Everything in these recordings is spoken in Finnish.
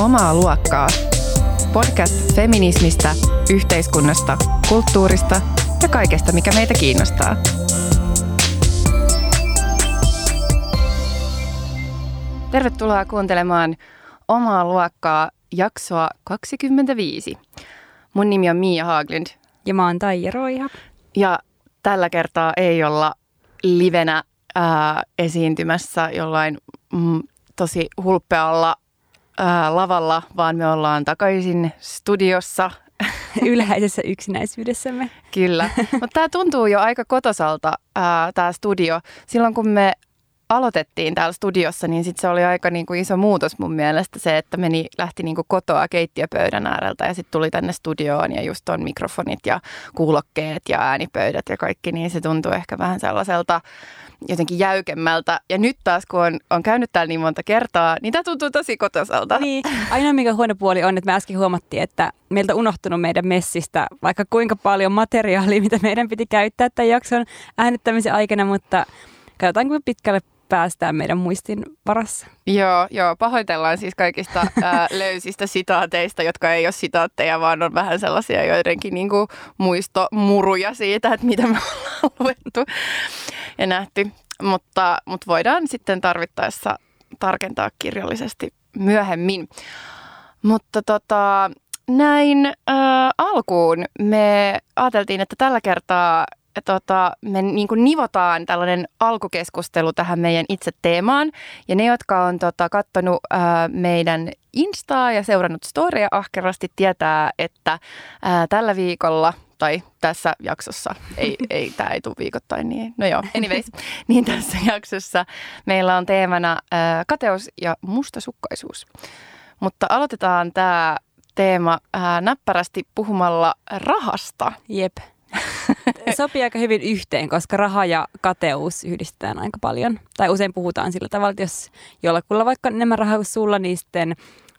Omaa luokkaa. Podcast feminismistä, yhteiskunnasta, kulttuurista ja kaikesta, mikä meitä kiinnostaa. Tervetuloa kuuntelemaan Omaa luokkaa jaksoa 25. Mun nimi on Mia Haaglind. Ja mä oon Taija Roiha. Ja tällä kertaa ei olla livenä ää, esiintymässä jollain mm, tosi hulppealla ää, lavalla, vaan me ollaan takaisin studiossa. Ylhäisessä yksinäisyydessämme. Kyllä, mutta tämä tuntuu jo aika kotosalta, tämä studio. Silloin kun me aloitettiin täällä studiossa, niin sit se oli aika niin kuin iso muutos mun mielestä se, että meni, lähti niin kuin kotoa keittiöpöydän ääreltä ja sitten tuli tänne studioon ja just on mikrofonit ja kuulokkeet ja äänipöydät ja kaikki, niin se tuntuu ehkä vähän sellaiselta jotenkin jäykemmältä. Ja nyt taas, kun on, on käynyt täällä niin monta kertaa, niin tämä tuntuu tosi kotosalta. Niin, ainoa mikä huono puoli on, että me äsken huomattiin, että meiltä unohtunut meidän messistä vaikka kuinka paljon materiaalia, mitä meidän piti käyttää tämän jakson äänittämisen aikana, mutta katsotaan kuinka pitkälle päästään meidän muistin varassa. Joo, joo, pahoitellaan siis kaikista ää, löysistä sitaateista, jotka ei ole sitaatteja, vaan on vähän sellaisia joidenkin niin kuin muistomuruja siitä, että mitä me ollaan luettu ja nähty. Mutta, mutta voidaan sitten tarvittaessa tarkentaa kirjallisesti myöhemmin. Mutta tota, näin äh, alkuun me ajateltiin, että tällä kertaa tota, me niin kuin nivotaan tällainen alkukeskustelu tähän meidän itse teemaan. Ja ne, jotka on tota, katsonut ää, meidän Instaa ja seurannut storia ahkerasti, tietää, että ää, tällä viikolla tai tässä jaksossa, ei, ei tämä ei tule viikoittain, niin no joo, anyways, niin tässä jaksossa meillä on teemana ää, kateus ja mustasukkaisuus. Mutta aloitetaan tämä teema ää, näppärästi puhumalla rahasta. Jep. Sopii aika hyvin yhteen, koska raha ja kateus yhdistetään aika paljon. Tai usein puhutaan sillä tavalla, että jos jollakulla vaikka enemmän rahaa kuin sulla, niin sitten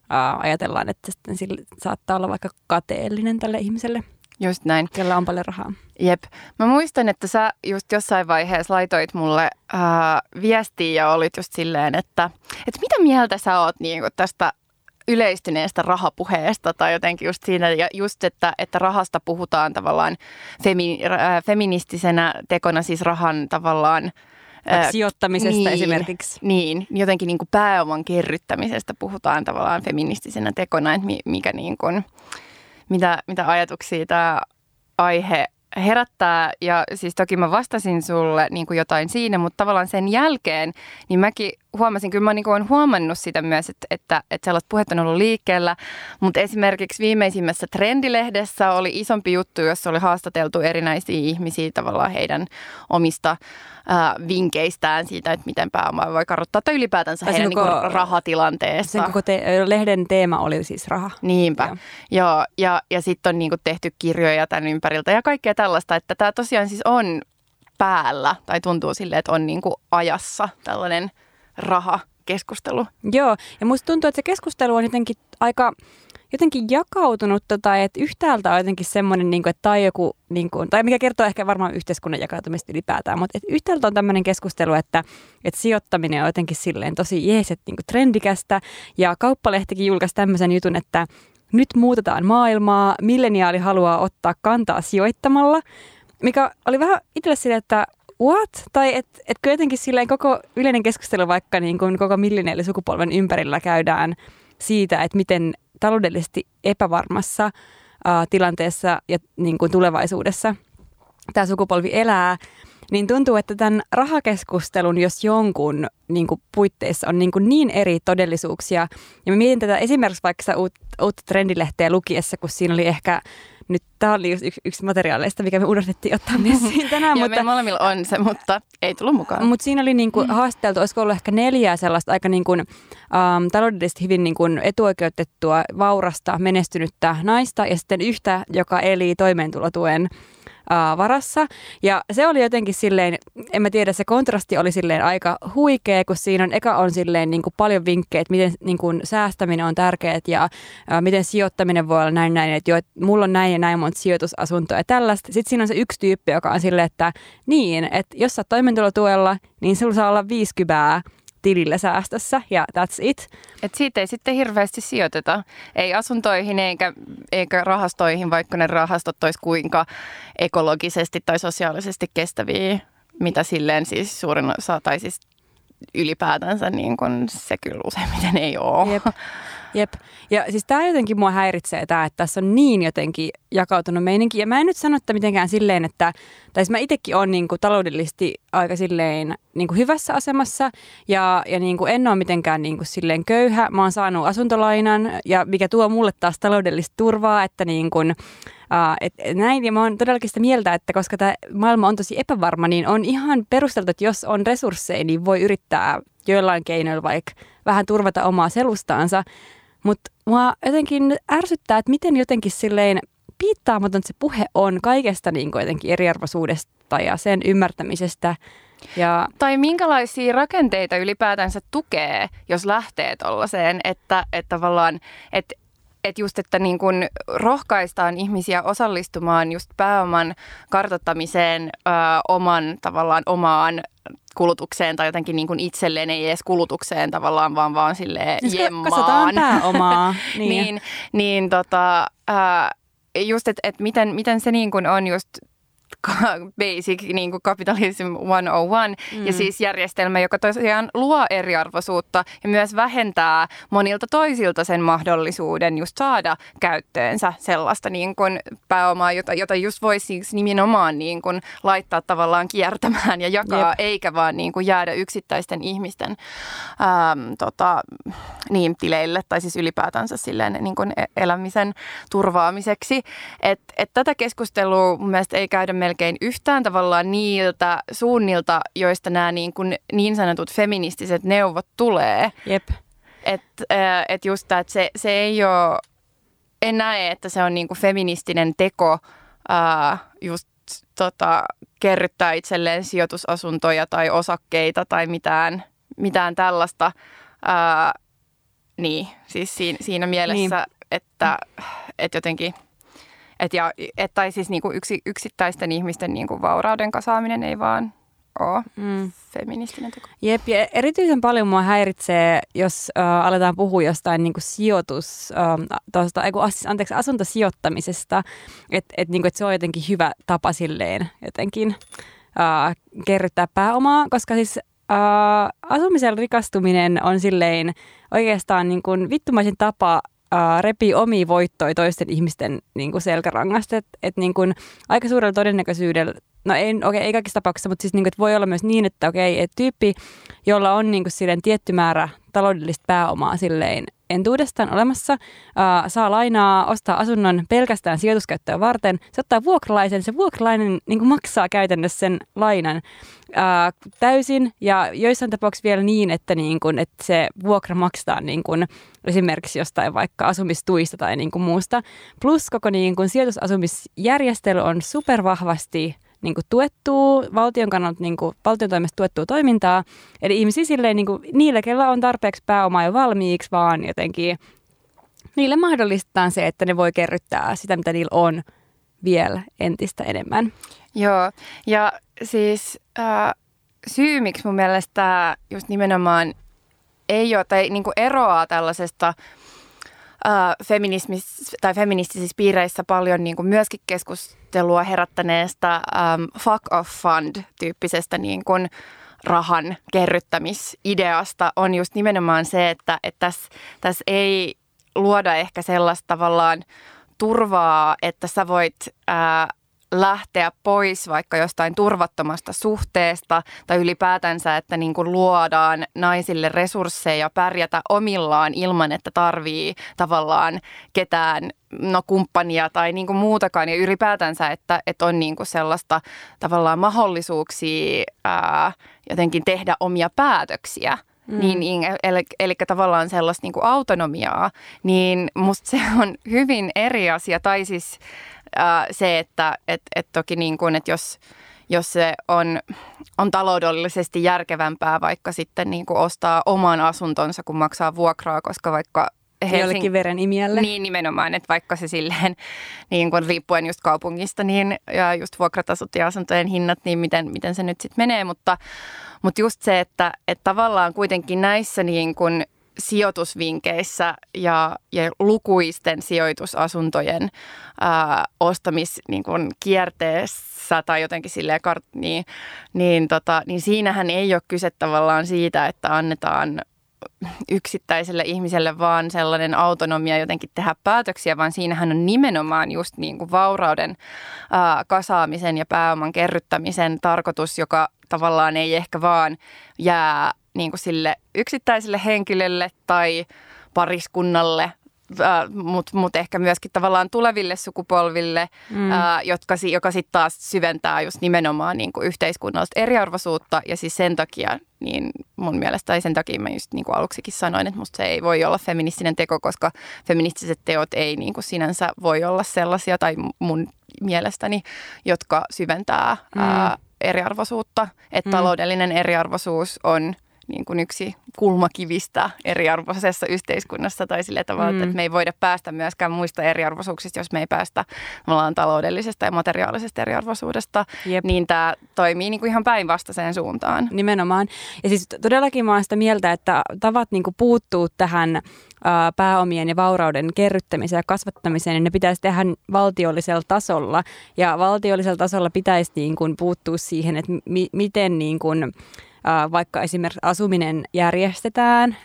ää, ajatellaan, että sitten sillä saattaa olla vaikka kateellinen tälle ihmiselle. Just näin. Jolla on paljon rahaa. Jep. Mä muistan, että sä just jossain vaiheessa laitoit mulle ää, viestiä ja olit just silleen, että, että mitä mieltä sä oot niin tästä yleistyneestä rahapuheesta tai jotenkin just siinä, ja just, että, että rahasta puhutaan tavallaan femi, äh, feministisenä tekona, siis rahan tavallaan Ää, sijoittamisesta niin, esimerkiksi. Niin, jotenkin niin kuin pääoman kerryttämisestä puhutaan tavallaan feministisenä tekona, että mikä niin kuin, mitä, mitä ajatuksia tämä aihe herättää. Ja siis toki mä vastasin sulle niin kuin jotain siinä, mutta tavallaan sen jälkeen, niin mäkin huomasin, kyllä mä niin olen huomannut sitä myös, että, että, että sellaista puhetta on ollut liikkeellä, mutta esimerkiksi viimeisimmässä trendilehdessä oli isompi juttu, jossa oli haastateltu erinäisiä ihmisiä tavallaan heidän omista ää, vinkeistään siitä, että miten pääoma voi karottaa tai ylipäätänsä heidän koko, niin rahatilanteessa. Sen koko te- lehden teema oli siis raha. Niinpä, joo. joo ja, ja sitten on niin kuin tehty kirjoja tämän ympäriltä ja kaikkea tällaista, että tämä tosiaan siis on päällä tai tuntuu sille, että on niin kuin ajassa tällainen – rahakeskustelu. Joo, ja musta tuntuu, että se keskustelu on jotenkin aika jotenkin jakautunut, tota, että yhtäältä on jotenkin semmoinen, niin kuin, että tai joku, niin kuin, tai mikä kertoo ehkä varmaan yhteiskunnan jakautumista ylipäätään, mutta että yhtäältä on tämmöinen keskustelu, että, että sijoittaminen on jotenkin silleen tosi jees, että niin kuin trendikästä, ja kauppalehtikin julkaisi tämmöisen jutun, että nyt muutetaan maailmaa, milleniaali haluaa ottaa kantaa sijoittamalla, mikä oli vähän itselle sille, että what? Tai että et jotenkin silleen koko yleinen keskustelu vaikka niin kuin koko sukupolven ympärillä käydään siitä, että miten taloudellisesti epävarmassa uh, tilanteessa ja niin kuin tulevaisuudessa tämä sukupolvi elää, niin tuntuu, että tämän rahakeskustelun, jos jonkun niin kuin puitteissa on niin, kuin niin eri todellisuuksia. Ja mä mietin tätä esimerkiksi vaikka uutta, uutta trendilehteä lukiessa, kun siinä oli ehkä nyt tämä oli yksi, yksi materiaaleista, mikä me unohdettiin ottaa messiin tänään. Mutta, molemmilla on se, mutta ei tullut mukaan. Mutta siinä oli niinku haasteltu, olisiko ollut ehkä neljää sellaista aika niinku, um, taloudellisesti hyvin niinku etuoikeutettua, vaurasta, menestynyttä naista ja sitten yhtä, joka eli toimeentulotuen uh, varassa. Ja se oli jotenkin silleen, en mä tiedä, se kontrasti oli silleen aika huikea, kun siinä on, eka on silleen niin kuin paljon vinkkejä, että miten niin kuin säästäminen on tärkeää ja uh, miten sijoittaminen voi olla näin näin, että jo, että mulla on näin ja näin monta sijoitusasuntoa ja tällaista. Sitten siinä on se yksi tyyppi, joka on silleen, että niin, että jos sä toimeentulotuella, niin sulla saa olla 50 tilillä säästössä ja that's it. Et siitä ei sitten hirveästi sijoiteta, ei asuntoihin eikä, eikä rahastoihin, vaikka ne rahastot olisi kuinka ekologisesti tai sosiaalisesti kestäviä, mitä silleen siis suurin osa, tai siis ylipäätänsä niin kun se kyllä useimmiten ei ole. Jep. Jep. Ja siis tämä jotenkin mua häiritsee tämä, että tässä on niin jotenkin jakautunut meininki. Ja mä en nyt sano, että mitenkään silleen, että, tai siis mä itsekin olen niin kuin taloudellisesti aika silleen niin kuin hyvässä asemassa ja, ja niin kuin en ole mitenkään niin kuin silleen köyhä. Mä oon saanut asuntolainan ja mikä tuo mulle taas taloudellista turvaa, että niin kuin, Uh, et näin, ja mä oon todellakin sitä mieltä, että koska tämä maailma on tosi epävarma, niin on ihan perusteltu, että jos on resursseja, niin voi yrittää joillain keinoilla vaikka vähän turvata omaa selustaansa. Mutta mua jotenkin ärsyttää, että miten jotenkin silleen piittaamaton se puhe on kaikesta niin kuin jotenkin eriarvoisuudesta ja sen ymmärtämisestä. Ja... Tai minkälaisia rakenteita ylipäätänsä tukee, jos lähtee tuollaiseen, että, että tavallaan, että että just, että niin kun rohkaistaan ihmisiä osallistumaan just pääoman kartottamiseen ö, oman tavallaan omaan kulutukseen tai jotenkin niin kuin itselleen, ei edes kulutukseen tavallaan, vaan vaan silleen siis jemmaan. pääomaa. niin. niin, niin tota, äh, just, että et miten, miten se niin kuin on just basic niin kuin capitalism 101 mm. ja siis järjestelmä, joka tosiaan luo eriarvoisuutta ja myös vähentää monilta toisilta sen mahdollisuuden just saada käyttöönsä sellaista niin kuin pääomaa, jota, jota just voisi siis nimenomaan niin kuin laittaa tavallaan kiertämään ja jakaa, Jep. eikä vaan niin kuin jäädä yksittäisten ihmisten ähm, tota, niin, tileille tai siis ylipäätänsä silleen niin kuin e-, elämisen turvaamiseksi. Et, et tätä keskustelua mun mielestä ei käydä melkein yhtään tavallaan niiltä suunnilta, joista nämä niin, kuin niin sanotut feministiset neuvot tulee. Jep. Että et just tämä, että se, se ei ole, en näe, että se on niin kuin feministinen teko ää, just tota, kerryttää itselleen sijoitusasuntoja tai osakkeita tai mitään, mitään tällaista. Ää, niin, siis siinä, siinä mielessä, niin. että, että jotenkin – et ja, et, tai siis niinku yksi, yksittäisten ihmisten niinku vaurauden kasaaminen ei vaan ole mm. feministinen teko. Jep, ja erityisen paljon mua häiritsee, jos äh, aletaan puhua jostain niinku sijoitus, äh, tosta, eiku, anteeksi, asuntosijoittamisesta, että et, niinku, et se on jotenkin hyvä tapa silleen jotenkin äh, kerryttää pääomaa, koska siis äh, asumisen rikastuminen on silleen oikeastaan niin kuin vittumaisin tapa uh, repii omia voittoja toisten ihmisten niin kuin selkärangasta. Että et, niin kuin, aika suurella todennäköisyydellä, no ei, okay, ei kaikissa tapauksissa, mutta siis niin kuin, että voi olla myös niin, että okei, okay, että tyyppi, jolla on niin kuin, silleen, tietty määrä taloudellista pääomaa silleen entuudestaan olemassa, uh, saa lainaa, ostaa asunnon pelkästään sijoituskäyttöä varten. Se ottaa vuokralaisen, se vuokralainen niin maksaa käytännössä sen lainan uh, täysin ja joissain tapauksissa vielä niin, että, niin kuin, että se vuokra maksaa niin kuin, esimerkiksi jostain vaikka asumistuista tai niin kuin muusta. Plus koko niin kuin, sijoitusasumisjärjestely on supervahvasti niin kuin tuettua, valtion kannalta niin kuin, valtion toimesta tuettua toimintaa. Eli ihmisiä silleen, niin kuin, niille, kellä on tarpeeksi pääomaa jo valmiiksi, vaan jotenkin niille mahdollistetaan se, että ne voi kerryttää sitä, mitä niillä on vielä entistä enemmän. Joo, ja siis äh, syy, miksi mun mielestä just nimenomaan ei ole, tai niin kuin eroaa tällaisesta tai feministisissä piireissä paljon niin kuin myöskin keskustelua herättäneestä um, fuck off fund-tyyppisestä niin kuin rahan kerryttämisideasta on just nimenomaan se, että tässä täs ei luoda ehkä sellaista tavallaan turvaa, että sä voit ää, lähteä pois vaikka jostain turvattomasta suhteesta tai ylipäätänsä, että niin kuin luodaan naisille resursseja pärjätä omillaan ilman, että tarvii tavallaan ketään no, kumppania tai niin kuin muutakaan ja ylipäätänsä, että, että on niin kuin sellaista tavallaan mahdollisuuksia ää, jotenkin tehdä omia päätöksiä. Mm. Niin, niin, eli, eli tavallaan sellaista niin kuin autonomiaa, niin musta se on hyvin eri asia. Tai siis äh, se, että et, et toki niin kuin, että jos, jos se on, on taloudellisesti järkevämpää vaikka sitten niin kuin ostaa oman asuntonsa, kun maksaa vuokraa, koska vaikka Helsing... Jollekin. Niin nimenomaan, että vaikka se silleen, niin kun riippuen just kaupungista, niin ja just vuokratasot ja asuntojen hinnat, niin miten, miten se nyt sitten menee, mutta, mutta just se, että, että tavallaan kuitenkin näissä niin kun sijoitusvinkeissä ja, ja lukuisten sijoitusasuntojen ää, ostamis niin kun kierteessä tai jotenkin silleen, niin, niin, tota, niin siinähän ei ole kyse tavallaan siitä, että annetaan yksittäiselle ihmiselle vaan sellainen autonomia jotenkin tehdä päätöksiä, vaan siinähän on nimenomaan just niin kuin vaurauden ää, kasaamisen ja pääoman kerryttämisen tarkoitus, joka tavallaan ei ehkä vaan jää niin kuin sille yksittäiselle henkilölle tai pariskunnalle, mutta mut ehkä myöskin tavallaan tuleville sukupolville, mm. ää, jotka, joka sitten taas syventää just nimenomaan niin kuin yhteiskunnallista eriarvoisuutta. Ja siis sen takia, niin mun mielestä, tai sen takia mä just niin kuin aluksikin sanoin, että musta se ei voi olla feministinen teko, koska feministiset teot ei niin kuin sinänsä voi olla sellaisia, tai mun mielestäni, jotka syventää mm. ää, eriarvoisuutta. Että mm. taloudellinen eriarvoisuus on niin kuin yksi kulmakivistä eriarvoisessa yhteiskunnassa tai sillä tavalla, mm. että me ei voida päästä myöskään muista eriarvoisuuksista, jos me ei päästä taloudellisesta ja materiaalisesta eriarvoisuudesta, Jep. niin tämä toimii niin kuin ihan päinvastaiseen suuntaan. Nimenomaan. Ja siis todellakin mä olen sitä mieltä, että tavat niin kuin puuttuu tähän pääomien ja vaurauden kerryttämiseen ja kasvattamiseen, niin ne pitäisi tehdä valtiollisella tasolla. Ja valtiollisella tasolla pitäisi niin kuin puuttua siihen, että mi- miten niin kuin, vaikka esimerkiksi asuminen järjestetään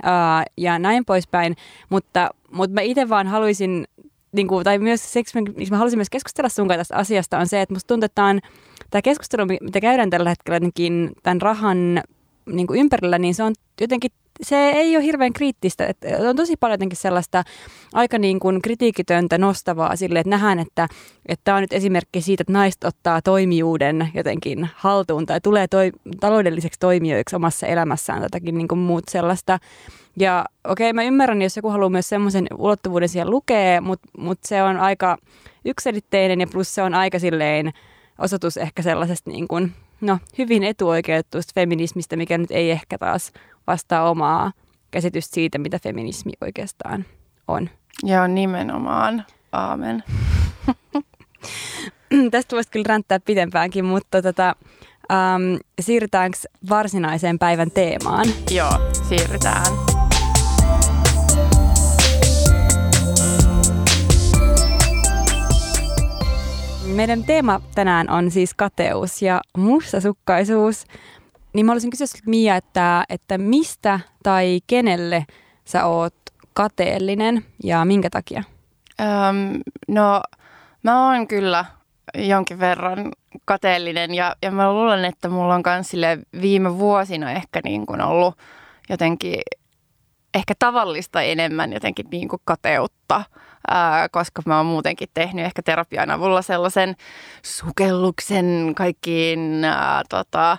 ja näin poispäin, mutta, mutta mä itse vaan haluaisin, niin kuin, tai myös se, miksi mä haluaisin myös keskustella sun kanssa tästä asiasta, on se, että musta tuntuu, että tämä, keskustelu, mitä käydään tällä hetkellä tämän rahan niin kuin ympärillä, niin se on jotenkin se ei ole hirveän kriittistä. Että on tosi paljon jotenkin sellaista aika niin kuin kritiikitöntä nostavaa sille, että nähdään, että tämä on nyt esimerkki siitä, että naiset ottaa toimijuuden jotenkin haltuun tai tulee toi, taloudelliseksi toimijoiksi omassa elämässään jotakin niin kuin muut sellaista. Ja okei, okay, mä ymmärrän, jos joku haluaa myös semmoisen ulottuvuuden siellä lukea, mutta mut se on aika yksilitteinen ja plus se on aika silleen osoitus ehkä sellaisesta niin kuin, no, hyvin etuoikeutusta feminismistä, mikä nyt ei ehkä taas vastaa omaa käsitystä siitä, mitä feminismi oikeastaan on. Joo, nimenomaan. Aamen. Tästä voisi kyllä ränttää pidempäänkin, mutta tota, um, siirrytäänkö varsinaiseen päivän teemaan? Joo, siirrytään. Meidän teema tänään on siis kateus ja mustasukkaisuus. Niin mä olisin kysyä Mia, että, että mistä tai kenelle sä oot kateellinen ja minkä takia? Öm, no mä oon kyllä jonkin verran kateellinen ja, ja mä luulen, että mulla on myös viime vuosina ehkä niin kuin ollut jotenkin ehkä tavallista enemmän jotenkin niin kuin kateutta, ää, koska mä oon muutenkin tehnyt ehkä terapian avulla sellaisen sukelluksen kaikkiin ää, tota,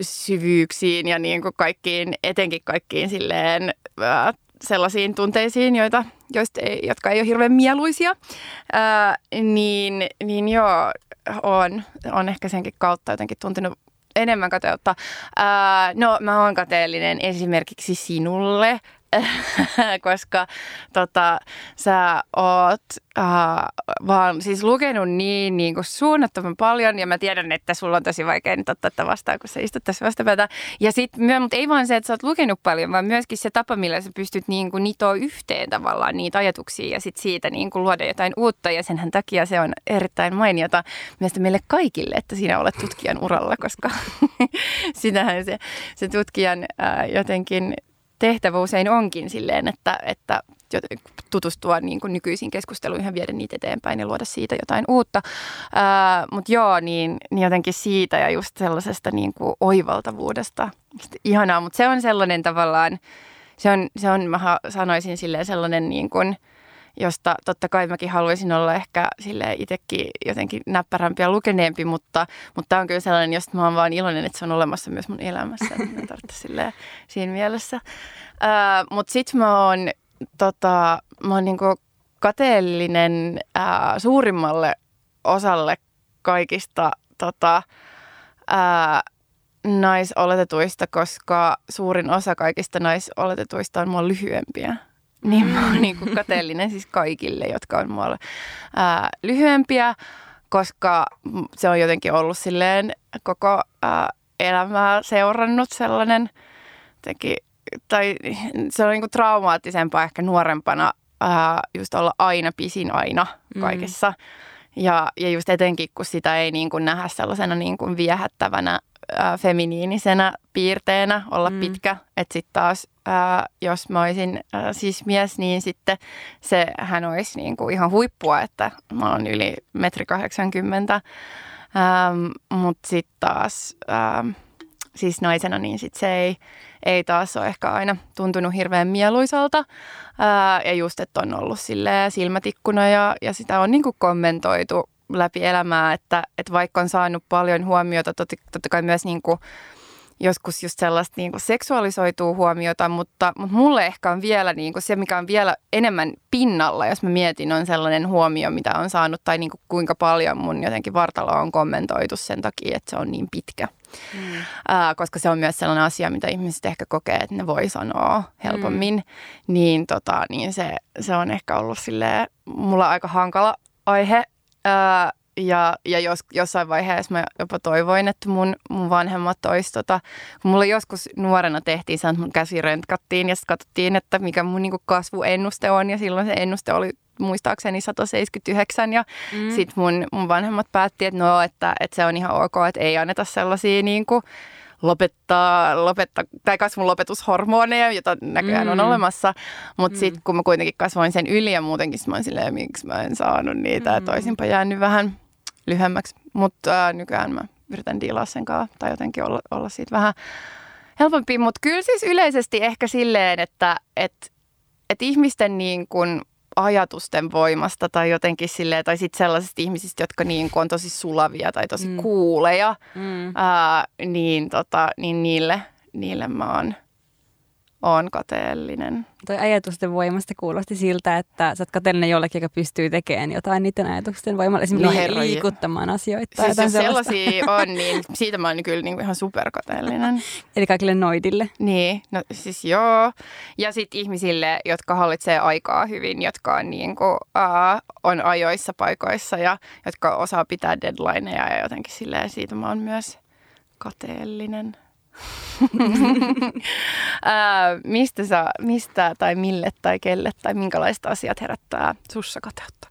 syvyyksiin ja niin kuin kaikkiin, etenkin kaikkiin silleen ää, sellaisiin tunteisiin, joita, joista ei, jotka ei ole hirveän mieluisia, ää, niin, niin joo, on, on ehkä senkin kautta jotenkin tuntenut enemmän kateutta. Ää, no, mä oon kateellinen esimerkiksi sinulle, koska tota, sä oot uh, vaan siis lukenut niin, niin kuin suunnattoman paljon ja mä tiedän, että sulla on tosi vaikea nyt ottaa tätä vastaan, kun sä istut tässä vastapäätä. Ja sitten, mutta ei vaan se, että sä oot lukenut paljon, vaan myöskin se tapa, millä sä pystyt niin kuin nitoa yhteen tavallaan niitä ajatuksia ja sitten siitä niin kuin luoda jotain uutta ja senhän takia se on erittäin mainiota mielestäni meille kaikille, että sinä olet tutkijan uralla, koska sitähän se, se tutkijan ää, jotenkin tehtävä usein onkin silleen, että, että tutustua niin kuin nykyisiin keskusteluihin ja viedä niitä eteenpäin ja luoda siitä jotain uutta. Mutta joo, niin, niin jotenkin siitä ja just sellaisesta niin kuin oivaltavuudesta. Ihanaa, mutta se on sellainen tavallaan, se on, se on mä sanoisin silleen sellainen niin kuin – josta totta kai mäkin haluaisin olla ehkä sille itsekin jotenkin näppärämpi ja lukeneempi, mutta, mutta tämä on kyllä sellainen, josta mä oon vaan iloinen, että se on olemassa myös mun elämässä, että mä siinä mielessä. Mutta sitten mä oon, tota, mä oon niinku kateellinen uh, suurimmalle osalle kaikista tota, uh, naisoletetuista, koska suurin osa kaikista naisoletetuista on mua lyhyempiä. Niin mä oon niin kuin kateellinen siis kaikille, jotka on mua ää, lyhyempiä, koska se on jotenkin ollut silleen koko ää, elämää seurannut sellainen, teki, tai se on niin kuin traumaattisempaa ehkä nuorempana ää, just olla aina pisin aina mm. kaikessa. Mm. Ja, ja just etenkin, kun sitä ei niin kuin nähdä sellaisena niin kuin viehättävänä ää, feminiinisenä piirteenä olla mm. pitkä. Että sitten taas, ää, jos mä olisin ää, siis mies, niin sitten se hän olisi niin kuin ihan huippua, että mä oon yli metri 80. Ähm, Mutta sitten taas, ähm, siis naisena, niin sit se ei, ei taas ole ehkä aina tuntunut hirveän mieluisalta. Ää, ja just, että on ollut silmätikkuna ja, ja sitä on niin kuin kommentoitu läpi elämää, että, että vaikka on saanut paljon huomiota, totta kai myös niin kuin joskus just sellaista niin kuin seksuaalisoituu huomiota, mutta, mutta mulle ehkä on vielä niin kuin se, mikä on vielä enemmän pinnalla, jos mä mietin, on sellainen huomio, mitä on saanut tai niin kuin kuinka paljon mun jotenkin vartalo on kommentoitu sen takia, että se on niin pitkä. Mm. Ää, koska se on myös sellainen asia, mitä ihmiset ehkä kokee, että ne voi sanoa helpommin, mm. niin, tota, niin se, se on ehkä ollut silleen, mulla aika hankala aihe Ää, ja, ja jos, jossain vaiheessa mä jopa toivoin, että mun, mun vanhemmat olisi, tota, kun mulla joskus nuorena tehtiin se, että mun käsi röntgattiin ja sitten katsottiin, että mikä mun niin kasvuennuste on ja silloin se ennuste oli muistaakseni 179 ja mm. sitten mun, mun vanhemmat päätti, että no, että, että se on ihan ok, että ei anneta sellaisia niin kuin, lopettaa, lopettaa tai kasvun lopetushormoneja, joita näköjään mm. on olemassa. Mutta mm. sitten kun mä kuitenkin kasvoin sen yli ja muutenkin mä silleen, miksi mä en saanut niitä, mm. että olisinpa jäänyt vähän lyhyemmäksi. Mutta äh, nykyään mä yritän diilaa sen kanssa tai jotenkin olla, olla siitä vähän helpompi. Mutta kyllä siis yleisesti ehkä silleen, että et, et ihmisten niin kun ajatusten voimasta tai jotenkin silleen, tai sitten sellaisista ihmisistä, jotka niin kuin on tosi sulavia tai tosi mm. kuuleja, mm. Ää, niin, tota, niin niille, niille mä oon on kateellinen. Toi ajatusten voimasta kuulosti siltä, että sä oot kateellinen jollekin, joka pystyy tekemään jotain niiden ajatusten voimalla, esimerkiksi no liikuttamaan asioita. Siis jos sellaisia on, niin siitä mä oon kyllä niinku ihan superkateellinen. Eli kaikille noidille. Niin, no siis joo. Ja sitten ihmisille, jotka hallitsee aikaa hyvin, jotka on, niinku, uh, on ajoissa paikoissa ja jotka osaa pitää deadlineja ja jotenkin silleen, siitä mä oon myös kateellinen. Ää, mistä, sä, mistä tai mille tai kelle tai minkälaiset asiat herättää sussa kateutta?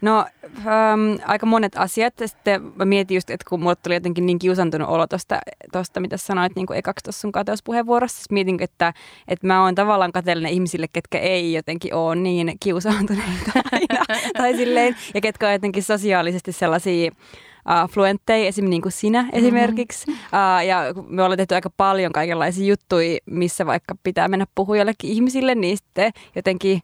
No ähm, aika monet asiat. Sitten mä mietin just, että kun mulle tuli jotenkin niin kiusantunut olo tosta, tosta mitä sanoit niin kuin ekaksi tuossa sun kateuspuheenvuorossa. mietin, että, että mä oon tavallaan kateellinen ihmisille, ketkä ei jotenkin ole niin kiusaantuneita aina. tai silleen, ja ketkä on jotenkin sosiaalisesti sellaisia uh, fluentteja, esim. niin kuin sinä mm-hmm. esimerkiksi. Uh, ja me ollaan tehty aika paljon kaikenlaisia juttuja, missä vaikka pitää mennä puhua jollekin ihmisille, niin sitten jotenkin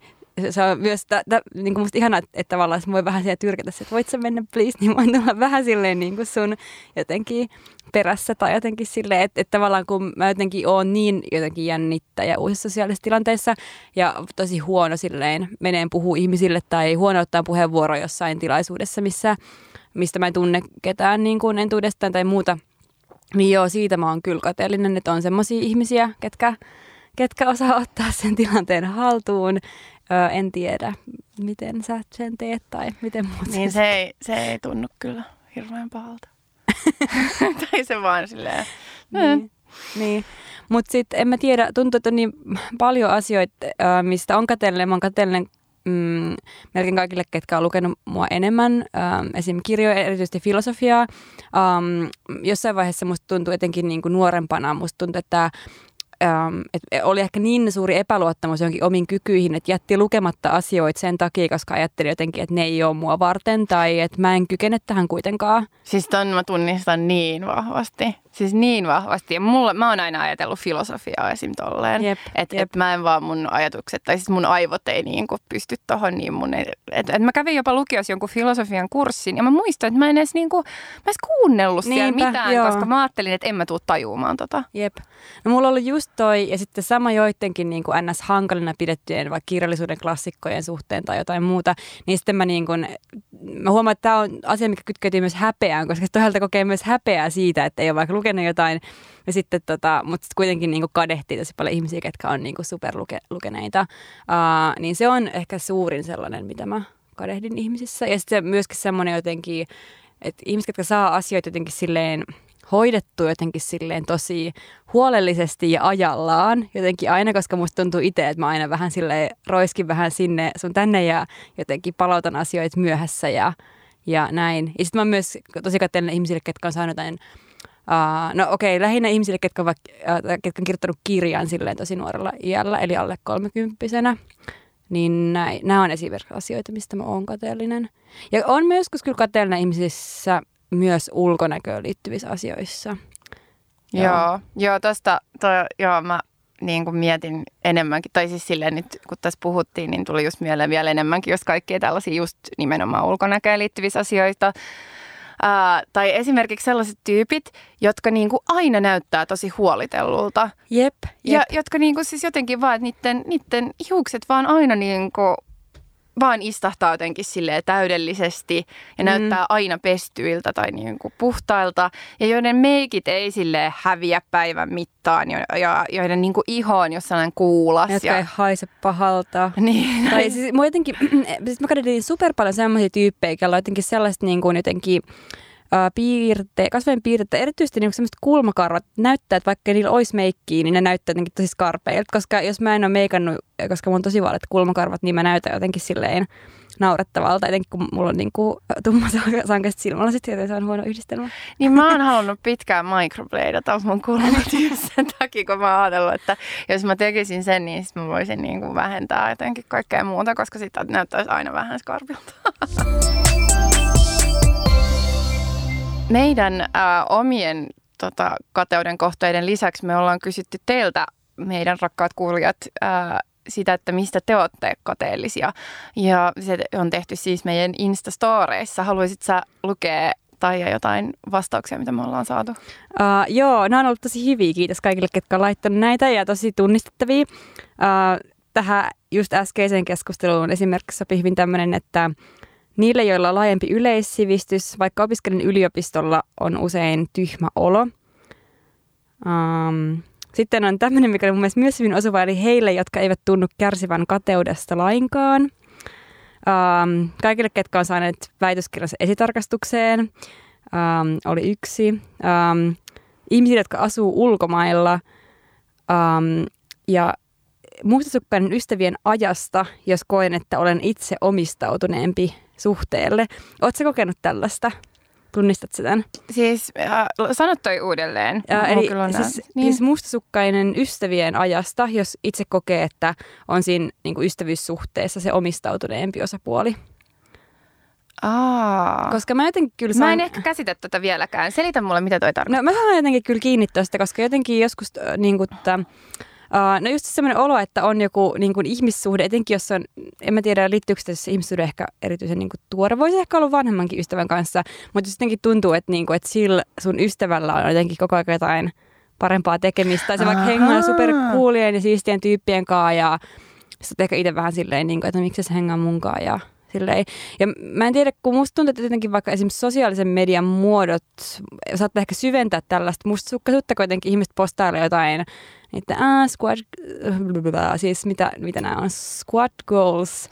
se on myös ta, ta, niin kuin musta ihanaa, että, että tavallaan se voi vähän siellä tyrkätä, että voit sä mennä please, niin voin tulla vähän silleen niin kuin sun jotenkin perässä tai jotenkin silleen, että, että tavallaan kun mä jotenkin oon niin jotenkin jännittäjä uusissa sosiaalisissa tilanteissa ja tosi huono silleen meneen puhuu ihmisille tai huono ottaa puheenvuoro jossain tilaisuudessa, missä mistä mä en tunne ketään niin kuin entuudestaan tai muuta. Niin joo, siitä mä oon kyllä kateellinen, että on semmoisia ihmisiä, ketkä, ketkä osaa ottaa sen tilanteen haltuun. Öö, en tiedä, miten sä sen teet tai miten muut Niin se ei, se ei tunnu kyllä hirveän pahalta. tai se vaan silleen... Niin. niin. Mutta sitten en mä tiedä, tuntuu, että on niin paljon asioita, mistä on kateellinen. Mä oon kateellinen mm, melkein kaikille, ketkä on lukenut mua enemmän, ähm, esim. kirjoja, erityisesti filosofiaa. Ähm, jossain vaiheessa musta tuntui etenkin niin kuin nuorempana, musta tuntui, että ähm, että oli ehkä niin suuri epäluottamus johonkin omiin kykyihin, että jätti lukematta asioita sen takia, koska ajatteli jotenkin, että ne ei ole mua varten tai että mä en kykene tähän kuitenkaan. Siis ton mä tunnistan niin vahvasti. Siis niin vahvasti. Ja mulla, mä oon aina ajatellut filosofiaa esim. tolleen. Että et mä en vaan mun ajatukset, tai siis mun aivot ei niin kuin pysty tohon niin mun... Että et mä kävin jopa lukiossa jonkun filosofian kurssin, ja mä muistan, että mä en edes, niin kuin, mä edes kuunnellut Niinpä, siellä mitään, joo. koska mä ajattelin, että en mä tuu tajuumaan tota. Jep. No mulla on ollut just toi, ja sitten sama joidenkin niin kuin ns. hankalina pidettyjen vaikka kirjallisuuden klassikkojen suhteen tai jotain muuta, niin sitten mä niin kuin, mä huomaan, että tämä on asia, mikä kytkeytyy myös häpeään, koska toisaalta kokee myös häpeää siitä, että ei ole vaikka lukenut jotain. Ja sitten tota, mutta sit kuitenkin niin kadehtii tosi paljon ihmisiä, ketkä on niin superlukeneita. Uh, niin se on ehkä suurin sellainen, mitä mä kadehdin ihmisissä. Ja sitten myöskin semmoinen jotenkin, että ihmiset, jotka saa asioita jotenkin silleen hoidettu jotenkin silleen tosi huolellisesti ja ajallaan. Jotenkin aina, koska musta tuntuu itse, että mä aina vähän sille roiskin vähän sinne sun tänne ja jotenkin palautan asioita myöhässä ja, ja näin. Ja sitten mä myös tosi katselen ihmisille, ketkä on saanut jotain Uh, no okei, okay, lähinnä ihmisille, ketkä, ovat, uh, ketkä on kirjoittanut kirjan silleen tosi nuorella iällä, eli alle kolmekymppisenä. Niin nämä on esimerkiksi asioita, mistä mä oon kateellinen. Ja on myös kyllä kateellinen ihmisissä myös ulkonäköön liittyvissä asioissa. Joo, joo, joo tosta, toi, joo, mä niin kuin mietin enemmänkin, tai siis silleen nyt kun tässä puhuttiin, niin tuli just mieleen vielä enemmänkin, jos kaikkia tällaisia just nimenomaan ulkonäköön liittyvissä asioita. Ää, tai esimerkiksi sellaiset tyypit, jotka niin kuin aina näyttää tosi huolitellulta. Jep, jep. Ja jotka niin kuin siis jotenkin vaan, että niiden, niiden hiukset vaan aina niin kuin vaan istahtaa jotenkin silleen täydellisesti ja mm. näyttää aina pestyiltä tai niin kuin puhtailta. Ja joiden meikit ei sille häviä päivän mittaan ja, ja joiden niin kuin iho on jossain kuulas. Jotka ja... ei haise pahalta. Niin. Tai siis, jotenkin, siis mä super paljon sellaisia tyyppejä, joilla on jotenkin sellaista niin kuin jotenkin piirte, kasvojen piirteitä, erityisesti niin sellaiset kulmakarvat näyttää, että vaikka niillä olisi meikkiä, niin ne näyttää jotenkin tosi skarpeilta, koska jos mä en ole meikannut, koska mulla on tosi vaaleat kulmakarvat, niin mä näytän jotenkin silleen naurettavalta, etenkin kun mulla on niin tumma sankaiset silmälasit, joten se on huono yhdistelmä. Niin mä oon halunnut pitkään microbladata mun kulmat sen takia, kun mä oon ajatellut, että jos mä tekisin sen, niin sit mä voisin niin kuin vähentää jotenkin kaikkea muuta, koska sitten näyttäisi aina vähän skarpilta. Meidän äh, omien tota, kateuden kohteiden lisäksi me ollaan kysytty teiltä, meidän rakkaat kuulijat, äh, sitä, että mistä te olette kateellisia. Ja se on tehty siis meidän Instastoreissa. Haluaisit sä lukea tai jotain vastauksia, mitä me ollaan saatu? Uh, joo, nämä on ollut tosi hyviä. Kiitos kaikille, ketkä on laittanut näitä ja tosi tunnistettavia. Uh, tähän just äskeiseen keskusteluun esimerkiksi sopii hyvin tämmöinen, että Niille, joilla on laajempi yleissivistys, vaikka opiskelen yliopistolla, on usein tyhmä olo. Um, sitten on tämmöinen, mikä on mun mielestä myös hyvin osuva, eli heille, jotka eivät tunnu kärsivän kateudesta lainkaan. Um, kaikille, ketkä on saaneet väitöskirjansa esitarkastukseen, um, oli yksi. Um, ihmisille, jotka asuu ulkomailla um, ja mustasukkainen ystävien ajasta, jos koen, että olen itse omistautuneempi suhteelle. Oletko kokenut tällaista? Tunnistat sen? Siis äh, sano toi uudelleen. Äh, eli siis, niin. siis mustasukkainen ystävien ajasta, jos itse kokee, että on siinä niin kuin ystävyyssuhteessa se omistautuneempi osapuoli. Aa. Koska mä jotenkin kyllä saan... Mä en ehkä käsitä tätä vieläkään. Selitä mulle, mitä toi tarkoittaa. No mä saan jotenkin kyllä kiinni tuosta, koska jotenkin joskus äh, niin kuin, että, no just semmoinen olo, että on joku niin kuin ihmissuhde, etenkin jos on, en mä tiedä liittyykö se ihmissuhde ehkä erityisen niin kuin tuore, voisi ehkä olla vanhemmankin ystävän kanssa, mutta jotenkin tuntuu, että, niin kuin, että sillä sun ystävällä on jotenkin koko ajan jotain parempaa tekemistä, tai se vaikka hengaa superkuulien ja siistien tyyppien kanssa ja sitten ehkä itse vähän silleen, niin kuin, että no miksi se hengaa munkaan ja silleen. Ja mä en tiedä, kun musta tuntuu, että jotenkin vaikka esimerkiksi sosiaalisen median muodot saattaa ehkä syventää tällaista mustasukkaisuutta, kuitenkin ihmiset postailee jotain että ah, squat, siis mitä, mitä nämä on, squat goals.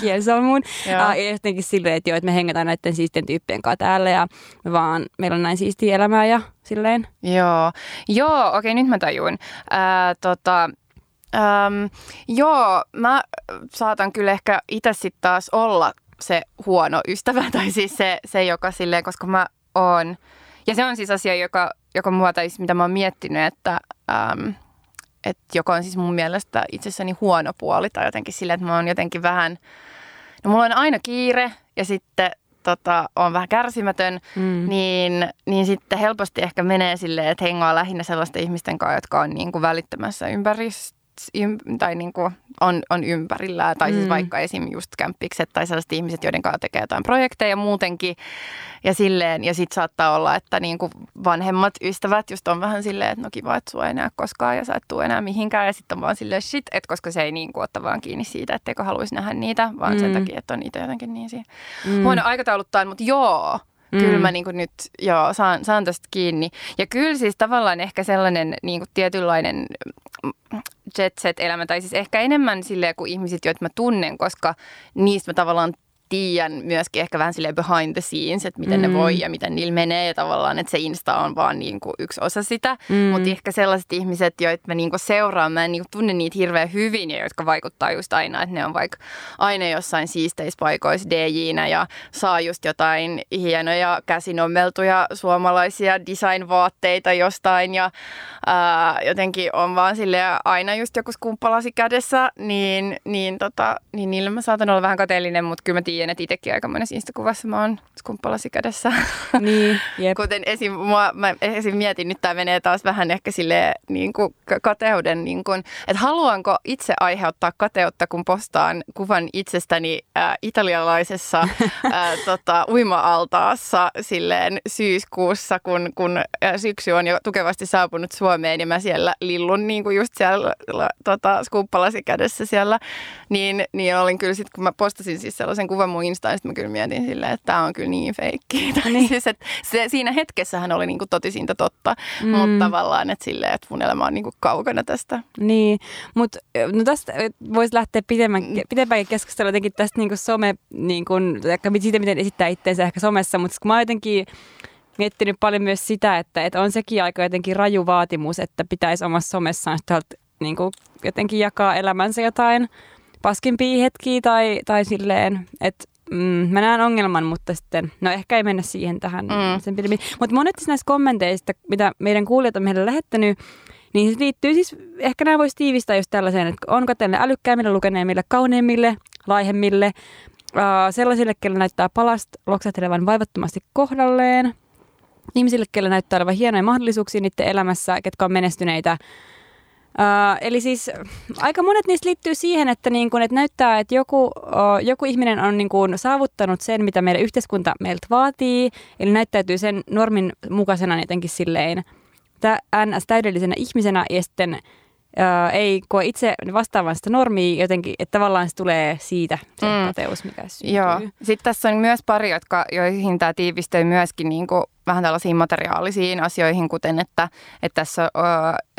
kielisolmuun. Ja uh, jotenkin silleen, että, jo, että me hengataan näiden siistien tyyppien kanssa täällä ja me vaan, meillä on näin siistiä elämää ja silleen. Joo, joo okei, nyt mä tajuin. Äh, tota, ähm, joo, mä saatan kyllä ehkä itse sitten taas olla se huono ystävä, tai siis se, se joka silleen, koska mä oon, ja se on siis asia, joka, joka mua, tai siis mitä mä oon miettinyt, että äm, että joka on siis mun mielestä itsessäni huono puoli tai jotenkin sille, että mä oon jotenkin vähän, no mulla on aina kiire ja sitten tota, on vähän kärsimätön, mm. niin, niin sitten helposti ehkä menee silleen, että hengaa lähinnä sellaisten ihmisten kanssa, jotka on niin kuin välittämässä ympäristö tai niin kuin on, on ympärillä. Tai siis mm. vaikka esim. just kämppikset tai sellaiset ihmiset, joiden kanssa tekee jotain projekteja muutenkin. Ja silleen, ja sitten saattaa olla, että niin kuin vanhemmat ystävät just on vähän silleen, että no kiva, että sua ei enää koskaan ja sä et tule enää mihinkään. Ja sitten on vaan silleen shit, että koska se ei niin kuin otta vaan kiinni siitä, etteikö haluaisi nähdä niitä, vaan mm. sen takia, että on niitä jotenkin niin siinä mm. huono aikatauluttaan. Mutta joo, Mm. Kyllä mä niin kuin nyt joo, saan, saan tästä kiinni. Ja kyllä siis tavallaan ehkä sellainen niin kuin tietynlainen jet set elämä, tai siis ehkä enemmän silleen kuin ihmiset, joita mä tunnen, koska niistä mä tavallaan tiedän myöskin ehkä vähän silleen behind the scenes, että miten mm. ne voi ja miten niillä menee ja tavallaan, että se Insta on vaan niin kuin yksi osa sitä. Mm. Mutta ehkä sellaiset ihmiset, joita mä niin kuin seuraan, mä en niin kuin tunne niitä hirveän hyvin ja jotka vaikuttaa just aina, että ne on vaikka aina jossain siisteissä paikoissa dj ja saa just jotain hienoja käsinommeltuja suomalaisia designvaatteita jostain ja ää, jotenkin on vaan sille aina just joku skumppalasi kädessä, niin, niin, tota, niin niille mä saatan olla vähän kateellinen, mutta kyllä mä tiedän, tiedän, että itsekin aika monessa Insta-kuvassa mä oon skumppalasi kädessä. Niin, jep. Kuten esim, mua, mä esim mietin, nyt tämä menee taas vähän ehkä sille niin kuin kateuden, niin kuin, että haluanko itse aiheuttaa kateutta, kun postaan kuvan itsestäni äh, italialaisessa äh, tota, uima-altaassa silleen syyskuussa, kun, kun syksy on jo tukevasti saapunut Suomeen ja mä siellä lillun niin kuin just siellä tota, skumppalasi kädessä siellä, niin, niin olin kyllä sitten, kun mä postasin siis sellaisen kuvan mun Instaan, niin mä kyllä mietin silleen, että tämä on kyllä niin feikki. Niin. siis, että se, siinä hetkessähän oli niin kuin totisinta totta, mm. mutta tavallaan, että silleen, että mun elämä on niin kuin kaukana tästä. Niin, mutta no tästä voisi lähteä pidemmän, mm. pidempäänkin keskustella jotenkin tästä niin kuin some, niin kuin, siitä miten esittää itseensä ehkä somessa, mutta kun mä jotenkin miettinyt paljon myös sitä, että, että on sekin aika jotenkin raju vaatimus, että pitäisi omassa somessaan niin kuin jotenkin jakaa elämänsä jotain paskimpia hetkiä tai, tai silleen, että mm, mä näen ongelman, mutta sitten, no ehkä ei mennä siihen tähän mm. sen pidemmin. Mutta monet näistä kommenteista, mitä meidän kuulijat on meille lähettänyt, niin se liittyy siis, ehkä nämä voisi tiivistää just tällaiseen, että onko teille älykkäimmille, lukeneemmille, kauneimmille, laihemmille, äh, sellaisille, kelle näyttää palast loksahtelevan vaivattomasti kohdalleen, ihmisille, kelle näyttää olevan hienoja mahdollisuuksia niiden elämässä, ketkä on menestyneitä Uh, eli siis aika monet niistä liittyy siihen, että, niin kun, että näyttää, että joku, uh, joku ihminen on niin kun, saavuttanut sen, mitä meidän yhteiskunta meiltä vaatii, eli näyttäytyy sen normin mukaisena jotenkin silleen ns. täydellisenä ihmisenä ja sitten ei koe itse vastaavan sitä normia jotenkin, että tavallaan se tulee siitä se mm. kateus, mikä syntyy. Joo. Sitten tässä on myös pari, jotka, joihin tämä tiivistyy myöskin niin kuin vähän tällaisiin materiaalisiin asioihin, kuten että, että tässä ö,